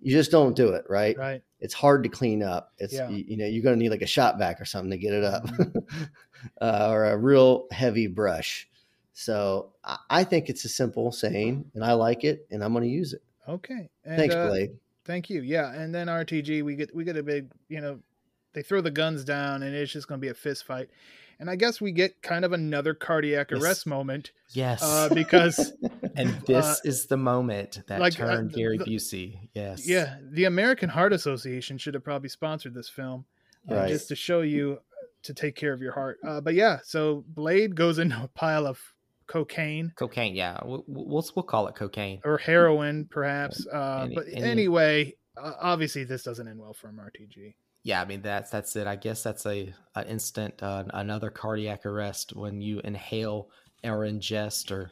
You just don't do it, right? Right. It's hard to clean up. It's Yeah. you, you know you're going to need like a shop vac or something to get it up, Mm-hmm. [LAUGHS] uh, or a real heavy brush. So I, I think it's a simple saying, and I like it, and I'm going to use it. Okay. And, Thanks, uh, Blade. Thank you. Yeah, and then RTG, we get we get a big, you know, they throw the guns down, and it's just going to be a fist fight. And I guess we get kind of another cardiac Yes. arrest moment Yes, uh, because [LAUGHS] and this uh, is the moment that like, uh, turned the- Gary the- Busey. Yes. yeah, the American Heart Association should have probably sponsored this film, uh, Right. just to show you to take care of your heart. Uh, but yeah, so Blade goes into a pile of cocaine Cocaine. Yeah. We'll, we'll we'll call it cocaine. or heroin, perhaps. Uh, Any- but any- anyway, uh, obviously this doesn't end well for him, RTG. Yeah, I mean that's that's it. I guess that's a an instant uh, another cardiac arrest when you inhale or ingest or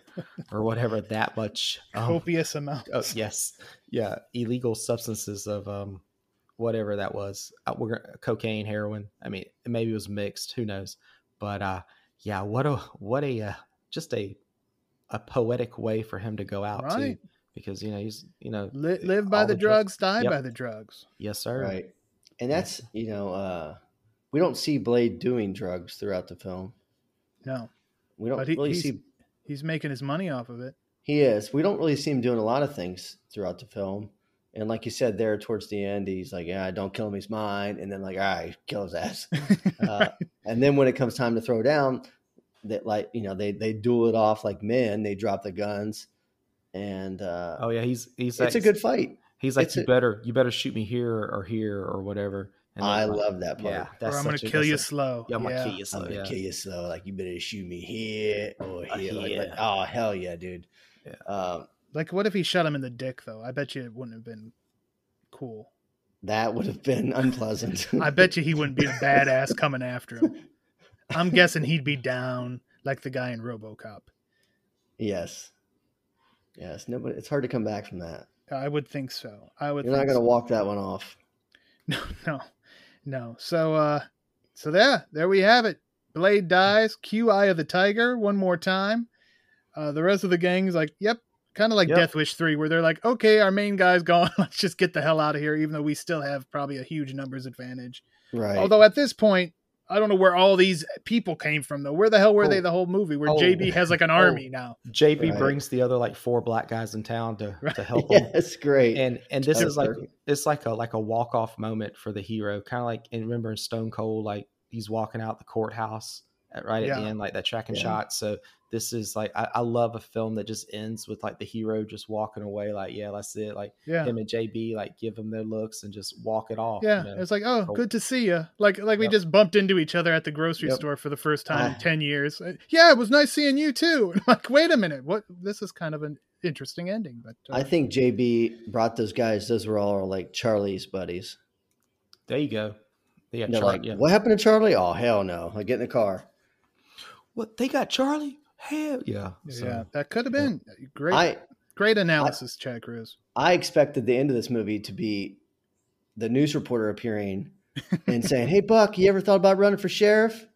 or whatever that much. [LAUGHS] um, Copious amounts. oh, yes, yeah, illegal substances of um whatever that was. Uh, we're cocaine, heroin. I mean, maybe it was mixed. Who knows? But uh, yeah, what a what a uh, just a a poetic way for him to go out Right. too, because you know he's you know Li- live by all the, drug- drugs, die Yep. by the drugs. Yes, sir. Right. And that's, you know, uh, we don't see Blade doing drugs throughout the film. No, We don't he- really he's- see he's making his money off of it. he is. We don't really see him doing a lot of things throughout the film. And like you said there towards the end, he's like, Yeah, don't kill him, he's mine. And then like, all right, kill his ass. [LAUGHS] Uh, and then when it comes time to throw down, that like, you know, they they duel it off like men, they drop the guns. And uh Oh yeah, he's he's it's a good fight. He's like, It's you a- better, you better shoot me here or here or whatever. And I like, love that part. Yeah, or that's I'm gonna a- kill you a- slow. Yeah, I'm gonna kill you I'm slow. gonna Yeah. kill you slow. Like you better shoot me here or Uh, here. Like, like, oh hell yeah, dude. Yeah. Um, Like, what if he shot him in the dick though? I bet you it wouldn't have been cool. that would have been [LAUGHS] unpleasant. I bet you he wouldn't be a badass coming after him. [LAUGHS] I'm guessing he'd be down like the guy in RoboCop. yes, yes. Nobody. It's hard to come back from that. I would think so. I would. You're not going to so. walk that one off. [LAUGHS] No, no, no. So, uh, so there, there we have it. Blade dies. Q Eye of the Tiger one more time. Uh, the rest of the gang's like, yep, kind of like Yep. Death Wish three, where they're like, okay, our main guy's [LAUGHS] gone. Let's just get the hell out of here, even though we still have probably a huge numbers advantage. Right. Although at this point, I don't know where all these people came from though. Where the hell were they Oh. the whole movie? Where Oh. JB has like an oh. army now. JB Right. brings the other like four black guys in town to Right. to help yeah, [LAUGHS] him. it's great. And and this That is was like it's like a like a walk off moment for the hero, kind of like and remember in Stone Cold, like he's walking out the courthouse at, right at Yeah. the end, like that tracking Yeah. shot. So this is like I, I love a film that just ends with like the hero just walking away, like yeah, that's it. Like Yeah. him and JB like give them their looks and just walk it off. Yeah, you know? it's like, oh, good to see you. Like, like we just bumped into each other at the grocery Yep. store for the first time in Ah. ten years. Uh, Yeah, it was nice seeing you too. [LAUGHS] like, wait a minute, what? This is kind of an interesting ending, but uh, I think JB brought those guys. Those were all like Charlie's buddies. there you go. Yeah, And they're Char- like, yeah. "What happened to Charlie? Oh hell no! Like get in the car." What they got, Charlie? Hell yeah. yeah, that could have been great. I great analysis, Chad Cruz. I expected the end of this movie to be the news reporter appearing [LAUGHS] and saying, "Hey Buck, you ever thought about running for sheriff?"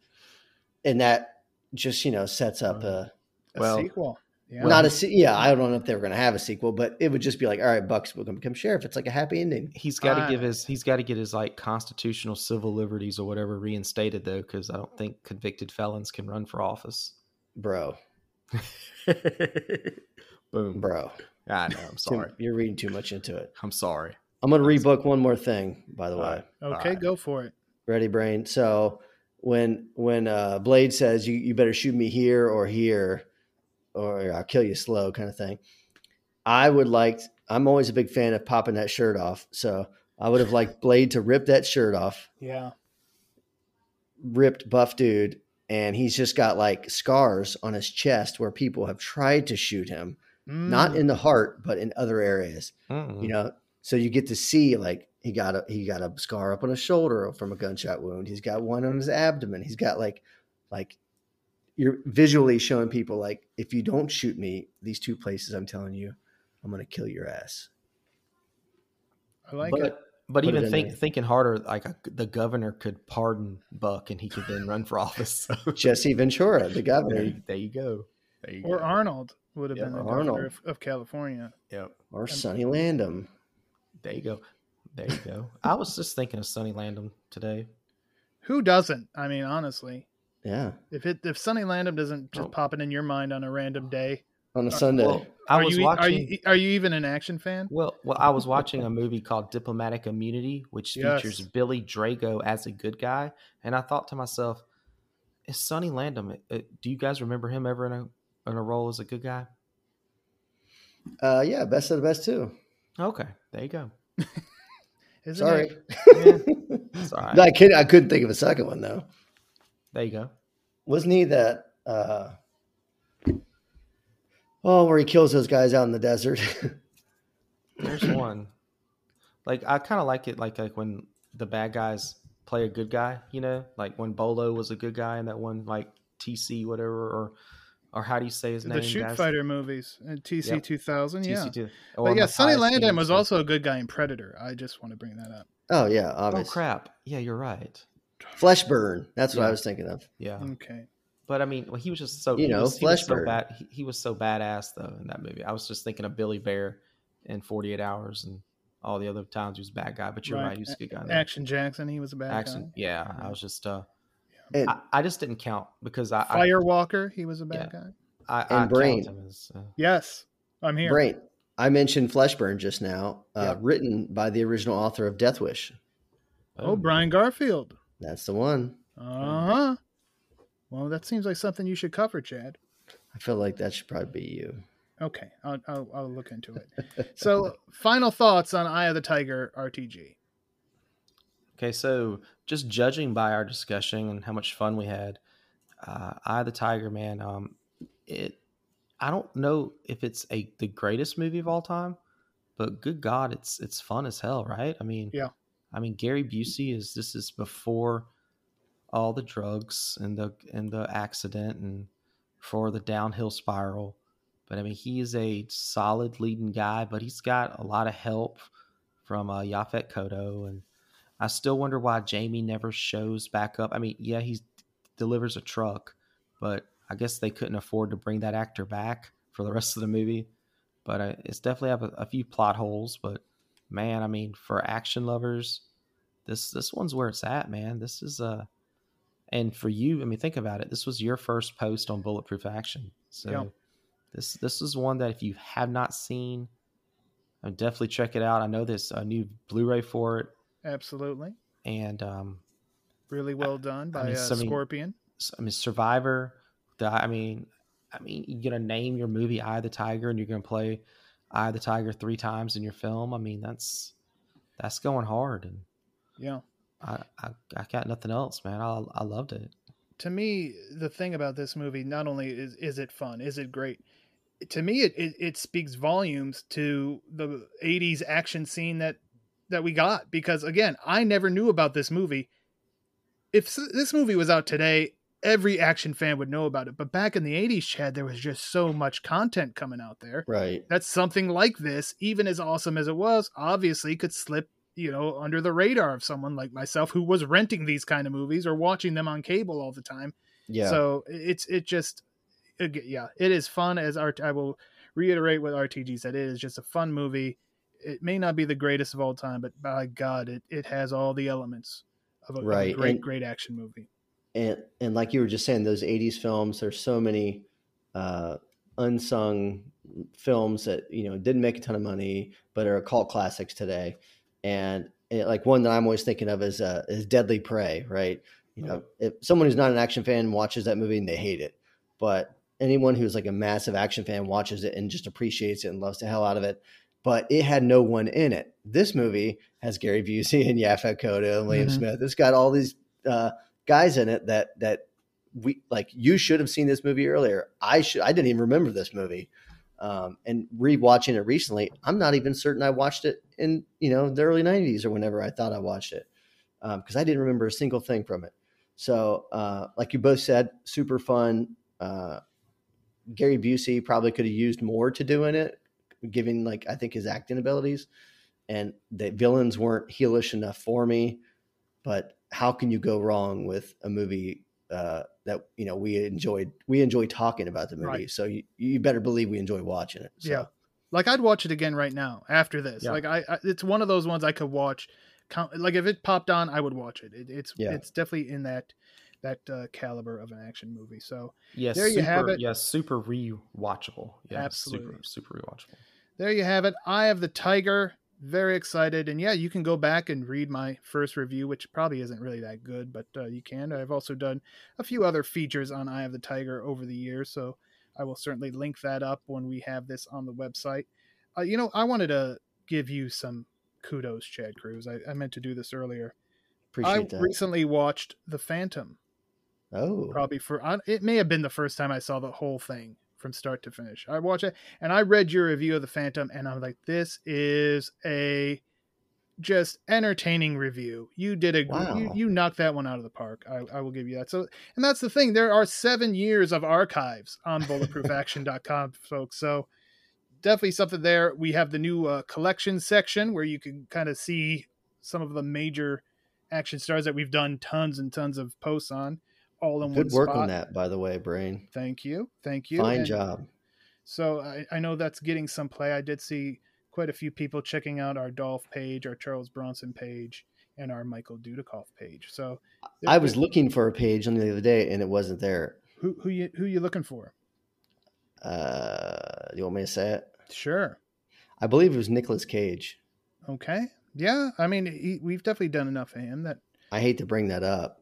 And that just you know sets up a A Well- sequel. Yeah. not a se- yeah. I don't know if they were going to have a sequel, but it would just be like, "All right, Buck's going to become sheriff." It's like a happy ending. he's got to Uh, give his he's got to get his like constitutional civil liberties or whatever reinstated though, because I don't think convicted felons can run for office. Bro, [LAUGHS] Boom, bro, I know. I'm sorry. you're reading too much into it. I'm sorry. I'm going to rebook one more thing, by the way. All right. okay, Alright. go for it. Ready, brain. So when when uh, Blade says you you better shoot me here or here, or I'll kill you slow, kind of thing. I would like. I'm always a big fan of popping that shirt off. So I would have liked [LAUGHS] Blade to rip that shirt off, Yeah. ripped buff dude, and he's just got like scars on his chest where people have tried to shoot him, not Mm. in the heart but in other areas. Mm. you know so you get to see like he got a he got a scar up on his shoulder from a gunshot wound he's got one on his abdomen he's got like like you're visually showing people like if you don't shoot me these two places i'm telling you i'm gonna kill your ass I like but it. but Put even in think thinking harder, like a, the governor could pardon Buck and he could then run for [LAUGHS] office. So jesse ventura the [LAUGHS] governor you, there you go. There you Or go. Arnold would have Yeah, been the Arnold. governor of, of California. Yep. or sonny landham There you go. There you go. I was just thinking of Sonny Landham today. Who doesn't? I mean, honestly, yeah if it if Sonny Landham doesn't just Oh. pop it in your mind on a random [SIGHS] day, on a sunday Well, I are was you watching. are you are you even an action fan? Well, well, I was watching a movie called Diplomatic Immunity, which Yes. features Billy Drago as a good guy, and I thought to myself, "Is Sonny Landham? uh, Do you guys remember him ever in a in a role as a good guy?" uh yeah best of the best too Okay, there you go. [LAUGHS] Isn't sorry it? It's all [LAUGHS] right. No, I, could, I couldn't think of a second one though There you go. wasn't he that uh oh where he kills those guys out in the desert [LAUGHS] There's one. Like I kind of like it, like like when the bad guys play a good guy. You know, like when Bolo was a good guy in that one, like TC whatever, or or how do you say his The name? The Shoot guys? Fighter movies, uh, TC Yep. two thousand, yeah. TC2. But yeah, Sonny Matthias Landham was also a good guy in Predator. I just want to bring that up. oh yeah Oh crap! Yeah, you're right. Flesh burn that's what i was thinking of Yeah, Okay. but I mean, well, he was just so You he know, was, he was so bad. He, he was so badass though in that movie. I was just thinking of Billy Bear in 48 Hours and all the other times he was a bad guy. But you're right, he was a good guy. in that. Action Jackson, he was a bad Action, guy. yeah. I was just uh, and, I, I just didn't count because I I, he was a bad guy. I, and I Brain. him as, uh, Yes, I'm here. brain i mentioned Fleshburn just now uh, Yeah. written by the original author of death wish Oh, boom. Brian Garfield. That's the one Uh huh. Well, that seems like something you should cover, Chad. i feel like that should probably be you Okay, I'll, I'll, I'll look into it. so, [LAUGHS] final thoughts on Eye of the Tiger RTG. Okay, so just judging by our discussion and how much fun we had, uh, Eye of the Tiger, man, um, it. I don't know if it's a the greatest movie of all time, but good God, it's it's fun as hell, right? I mean, Yeah. I mean, Gary Busey is this is before all the drugs and the and the accident and for the downhill spiral. But I mean, he is a solid leading guy, but he's got a lot of help from uh, Yaphet Kotto, and I still wonder why Jamie never shows back up. I mean, yeah, he delivers a truck, but I guess they couldn't afford to bring that actor back for the rest of the movie. But uh, it's definitely have a, a few plot holes. But man, I mean, for action lovers, this this one's where it's at, man. This is uh and for you, I mean, think about it. This was your first post on Bulletproof Action, so Yeah. this this is one that if you have not seen, I would definitely check it out. I know there's a new Blu-ray for it, Absolutely. and um, Really well done by mean, uh, so Scorpion. I mean, Survivor. The, I mean, I mean, you're gonna name your movie "Eye of the Tiger" and you're gonna play "Eye of the Tiger" three times in your film. I mean, that's that's going hard, and Yeah. I I, I got nothing else, man. I I loved it. To me, the thing about this movie not only is is it fun, is it great. To me, it, it, it speaks volumes to the '80s action scene that that we got because again, I never knew about this movie. If this movie was out today, every action fan would know about it. But back in the '80s, Chad, there was just so much content coming out there. Right. That's something like this, even as awesome as it was, obviously could slip, you know, under the radar of someone like myself who was renting these kind of movies or watching them on cable all the time. Yeah. So it's it just ag- yeah, it is fun as art. I will reiterate what RTG said. It is just a fun movie. It may not be the greatest of all time, but by God, it, it has all the elements of a, of a great, and- great action movie. and and like you were just saying, those '80s films. There's so many uh, unsung films that you know didn't make a ton of money, but are cult classics today. And it, like one that I'm always thinking of is uh, is Deadly Prey. Right? You know, if someone who's not an action fan watches that movie and they hate it, but anyone who's like a massive action fan watches it and just appreciates it and loves the hell out of it. But it had no one in it. This movie has Gary Busey and Yaphet Kotto and Liam Mhm. Smith. It's got all these uh, guys in it that that we like. You should have seen this movie earlier. I should. I didn't even remember this movie. Um, and rewatching it recently, I'm not even certain I watched it in you know the early '90s or whenever I thought I watched it because I didn't remember a single thing from it. So, uh, like you both said, super fun. Uh, Gary Busey probably could have used more to do in it, given like I think his acting abilities, and the villains weren't heelish enough for me. But how can you go wrong with a movie uh, that you know we enjoyed? We enjoy talking about the movie, Right. so you, you better believe we enjoy watching it. So, Yeah. Like I'd watch it again right now after this. Yeah. Like I, I, it's one of those ones I could watch. Like if it popped on, I would watch it. it it's Yeah. it's definitely in that that uh, caliber of an action movie. So Yes, There you super, have it. Yes, super rewatchable. Yeah, Absolutely. super super rewatchable. there you have it. Eye of the Tiger. Very excited, and yeah, you can go back and read my first review, which probably isn't really that good, but uh, you can. I've also done a few other features on Eye of the Tiger over the years, so I will certainly link that up when we have this on the website. Uh, you know, I wanted to give you some kudos, Chad Cruz. I, I meant to do this earlier. I that. recently watched The Phantom. oh, Probably for it may have been the first time I saw the whole thing from start to finish. I watch it and I read your review of The Phantom, and I'm like, this is a just entertaining review. You did a you, you knocked that one out of the park. I, I will give you that. So, and that's the thing. There are seven years of archives on bulletproofaction.com, [LAUGHS] folks. So definitely something there. We have the new uh, collection section where you can kind of see some of the major action stars that we've done tons and tons of posts on, all in good one work spot. on that, by the way, Brain. Thank you, thank you. Fine And job. So I, I know that's getting some play. I did see quite a few people checking out our Dolph page, our Charles Bronson page, and our Michael Dudikoff page. So I was looking for a page on the other day and it wasn't there. who who you who you looking for? Uh, you want me to say it? Sure. I believe it was Nicolas Cage. Okay. Yeah. I mean, he, we've definitely done enough for him. That I hate to bring that up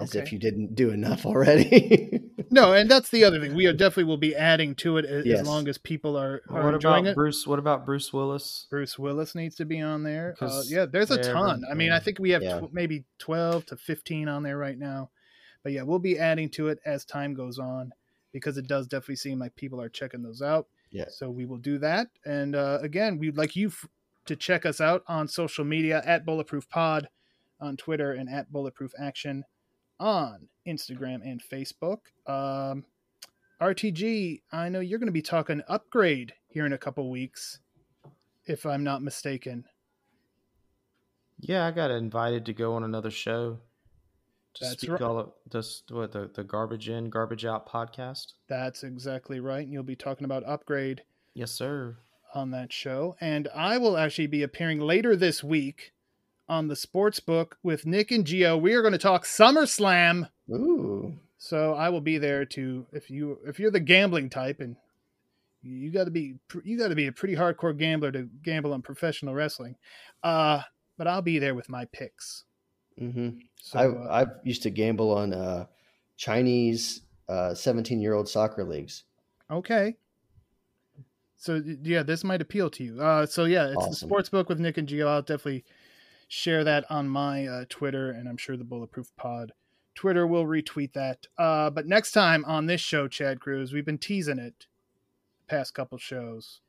as okay. if you didn't do enough already. [LAUGHS] no, and that's the other thing. We are definitely will be adding to it as, Yes. as long as people are, are What enjoying about it. Bruce? What about Bruce Willis? Bruce Willis needs to be on there. Uh, 'Cause yeah, there's a yeah, ton. I mean, I think we have Yeah. tw- maybe 12 to 15 on there right now. But yeah, we'll be adding to it as time goes on because it does definitely seem like people are checking those out. Yeah. So we will do that. And uh, again, we'd like you f- to check us out on social media at Bulletproof Pod on Twitter and at Bulletproof Action on Instagram and Facebook. Um, RTG, I know you're going to be talking upgrade here in a couple weeks, if I'm not mistaken. Yeah, I got invited to go on another show to That's speak right. all of this what the the garbage in garbage out podcast. That's exactly right. And you'll be talking about upgrade Yes, sir. on that show. And I will actually be appearing later this week on the sports book with Nick and Gio. We are going to talk SummerSlam. Ooh, So I will be there to if you if you're the gambling type and you got to be you got to be a pretty hardcore gambler to gamble on professional wrestling. Uh but I'll be there with my picks. Mm-hmm. So I uh, I used to gamble on uh, Chinese 17 uh, year old soccer leagues. Okay. So yeah, this might appeal to you. Uh, so yeah, it's awesome. the sports book with Nick and Gio. I'll definitely share that on my uh, Twitter, and I'm sure the Bulletproof Pod Twitter will retweet that. Uh, but next time on this show, Chad Cruz, we've been teasing it past couple shows.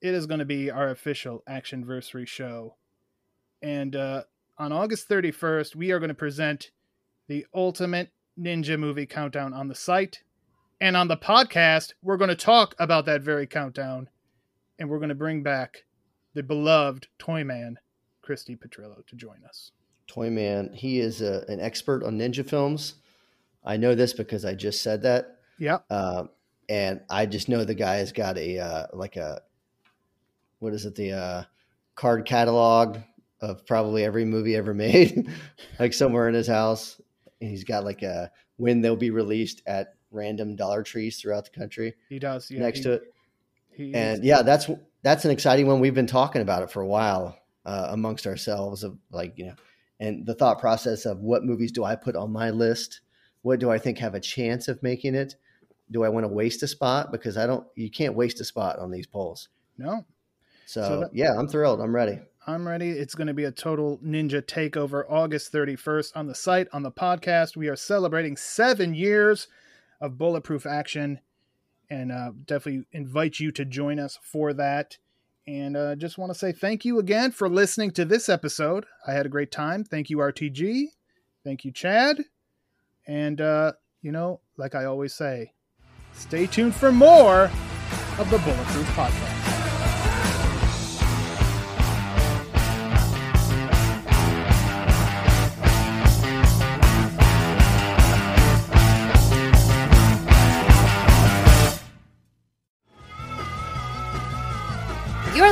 It is going to be our official Action Versary show, and uh, on August 31st, we are going to present the ultimate ninja movie countdown on the site. And on the podcast, we're going to talk about that very countdown. And we're going to bring back the beloved Toyman, Christy Petrillo, to join us. Toyman, he is a, an expert on ninja films. I know this because I just said that. Yeah. Uh, and I just know the guy has got a, uh, like a, what is it, the uh, card catalog of probably every movie ever [LAUGHS] made, like somewhere in his house. And he's got like a when they'll be released at random Dollar Trees throughout the country. He does, yeah, next he, to it. and is. yeah, that's that's an exciting one. We've been talking about it for a while uh, amongst ourselves of like you know, and the thought process of what movies do I put on my list? What do I think have a chance of making it? Do I want to waste a spot? Because I don't. You can't waste a spot on these polls. No. So, so that, yeah, I'm thrilled. I'm ready. I'm ready. It's going to be a total ninja takeover August 31st on the site, on the podcast. We are celebrating seven years of bulletproof action and uh, definitely invite you to join us for that. And uh, just want to say thank you again for listening to this episode. I had a great time. Thank you, RTG. Thank you, Chad. And, uh, you know, like I always say, stay tuned for more of the Bulletproof Podcast.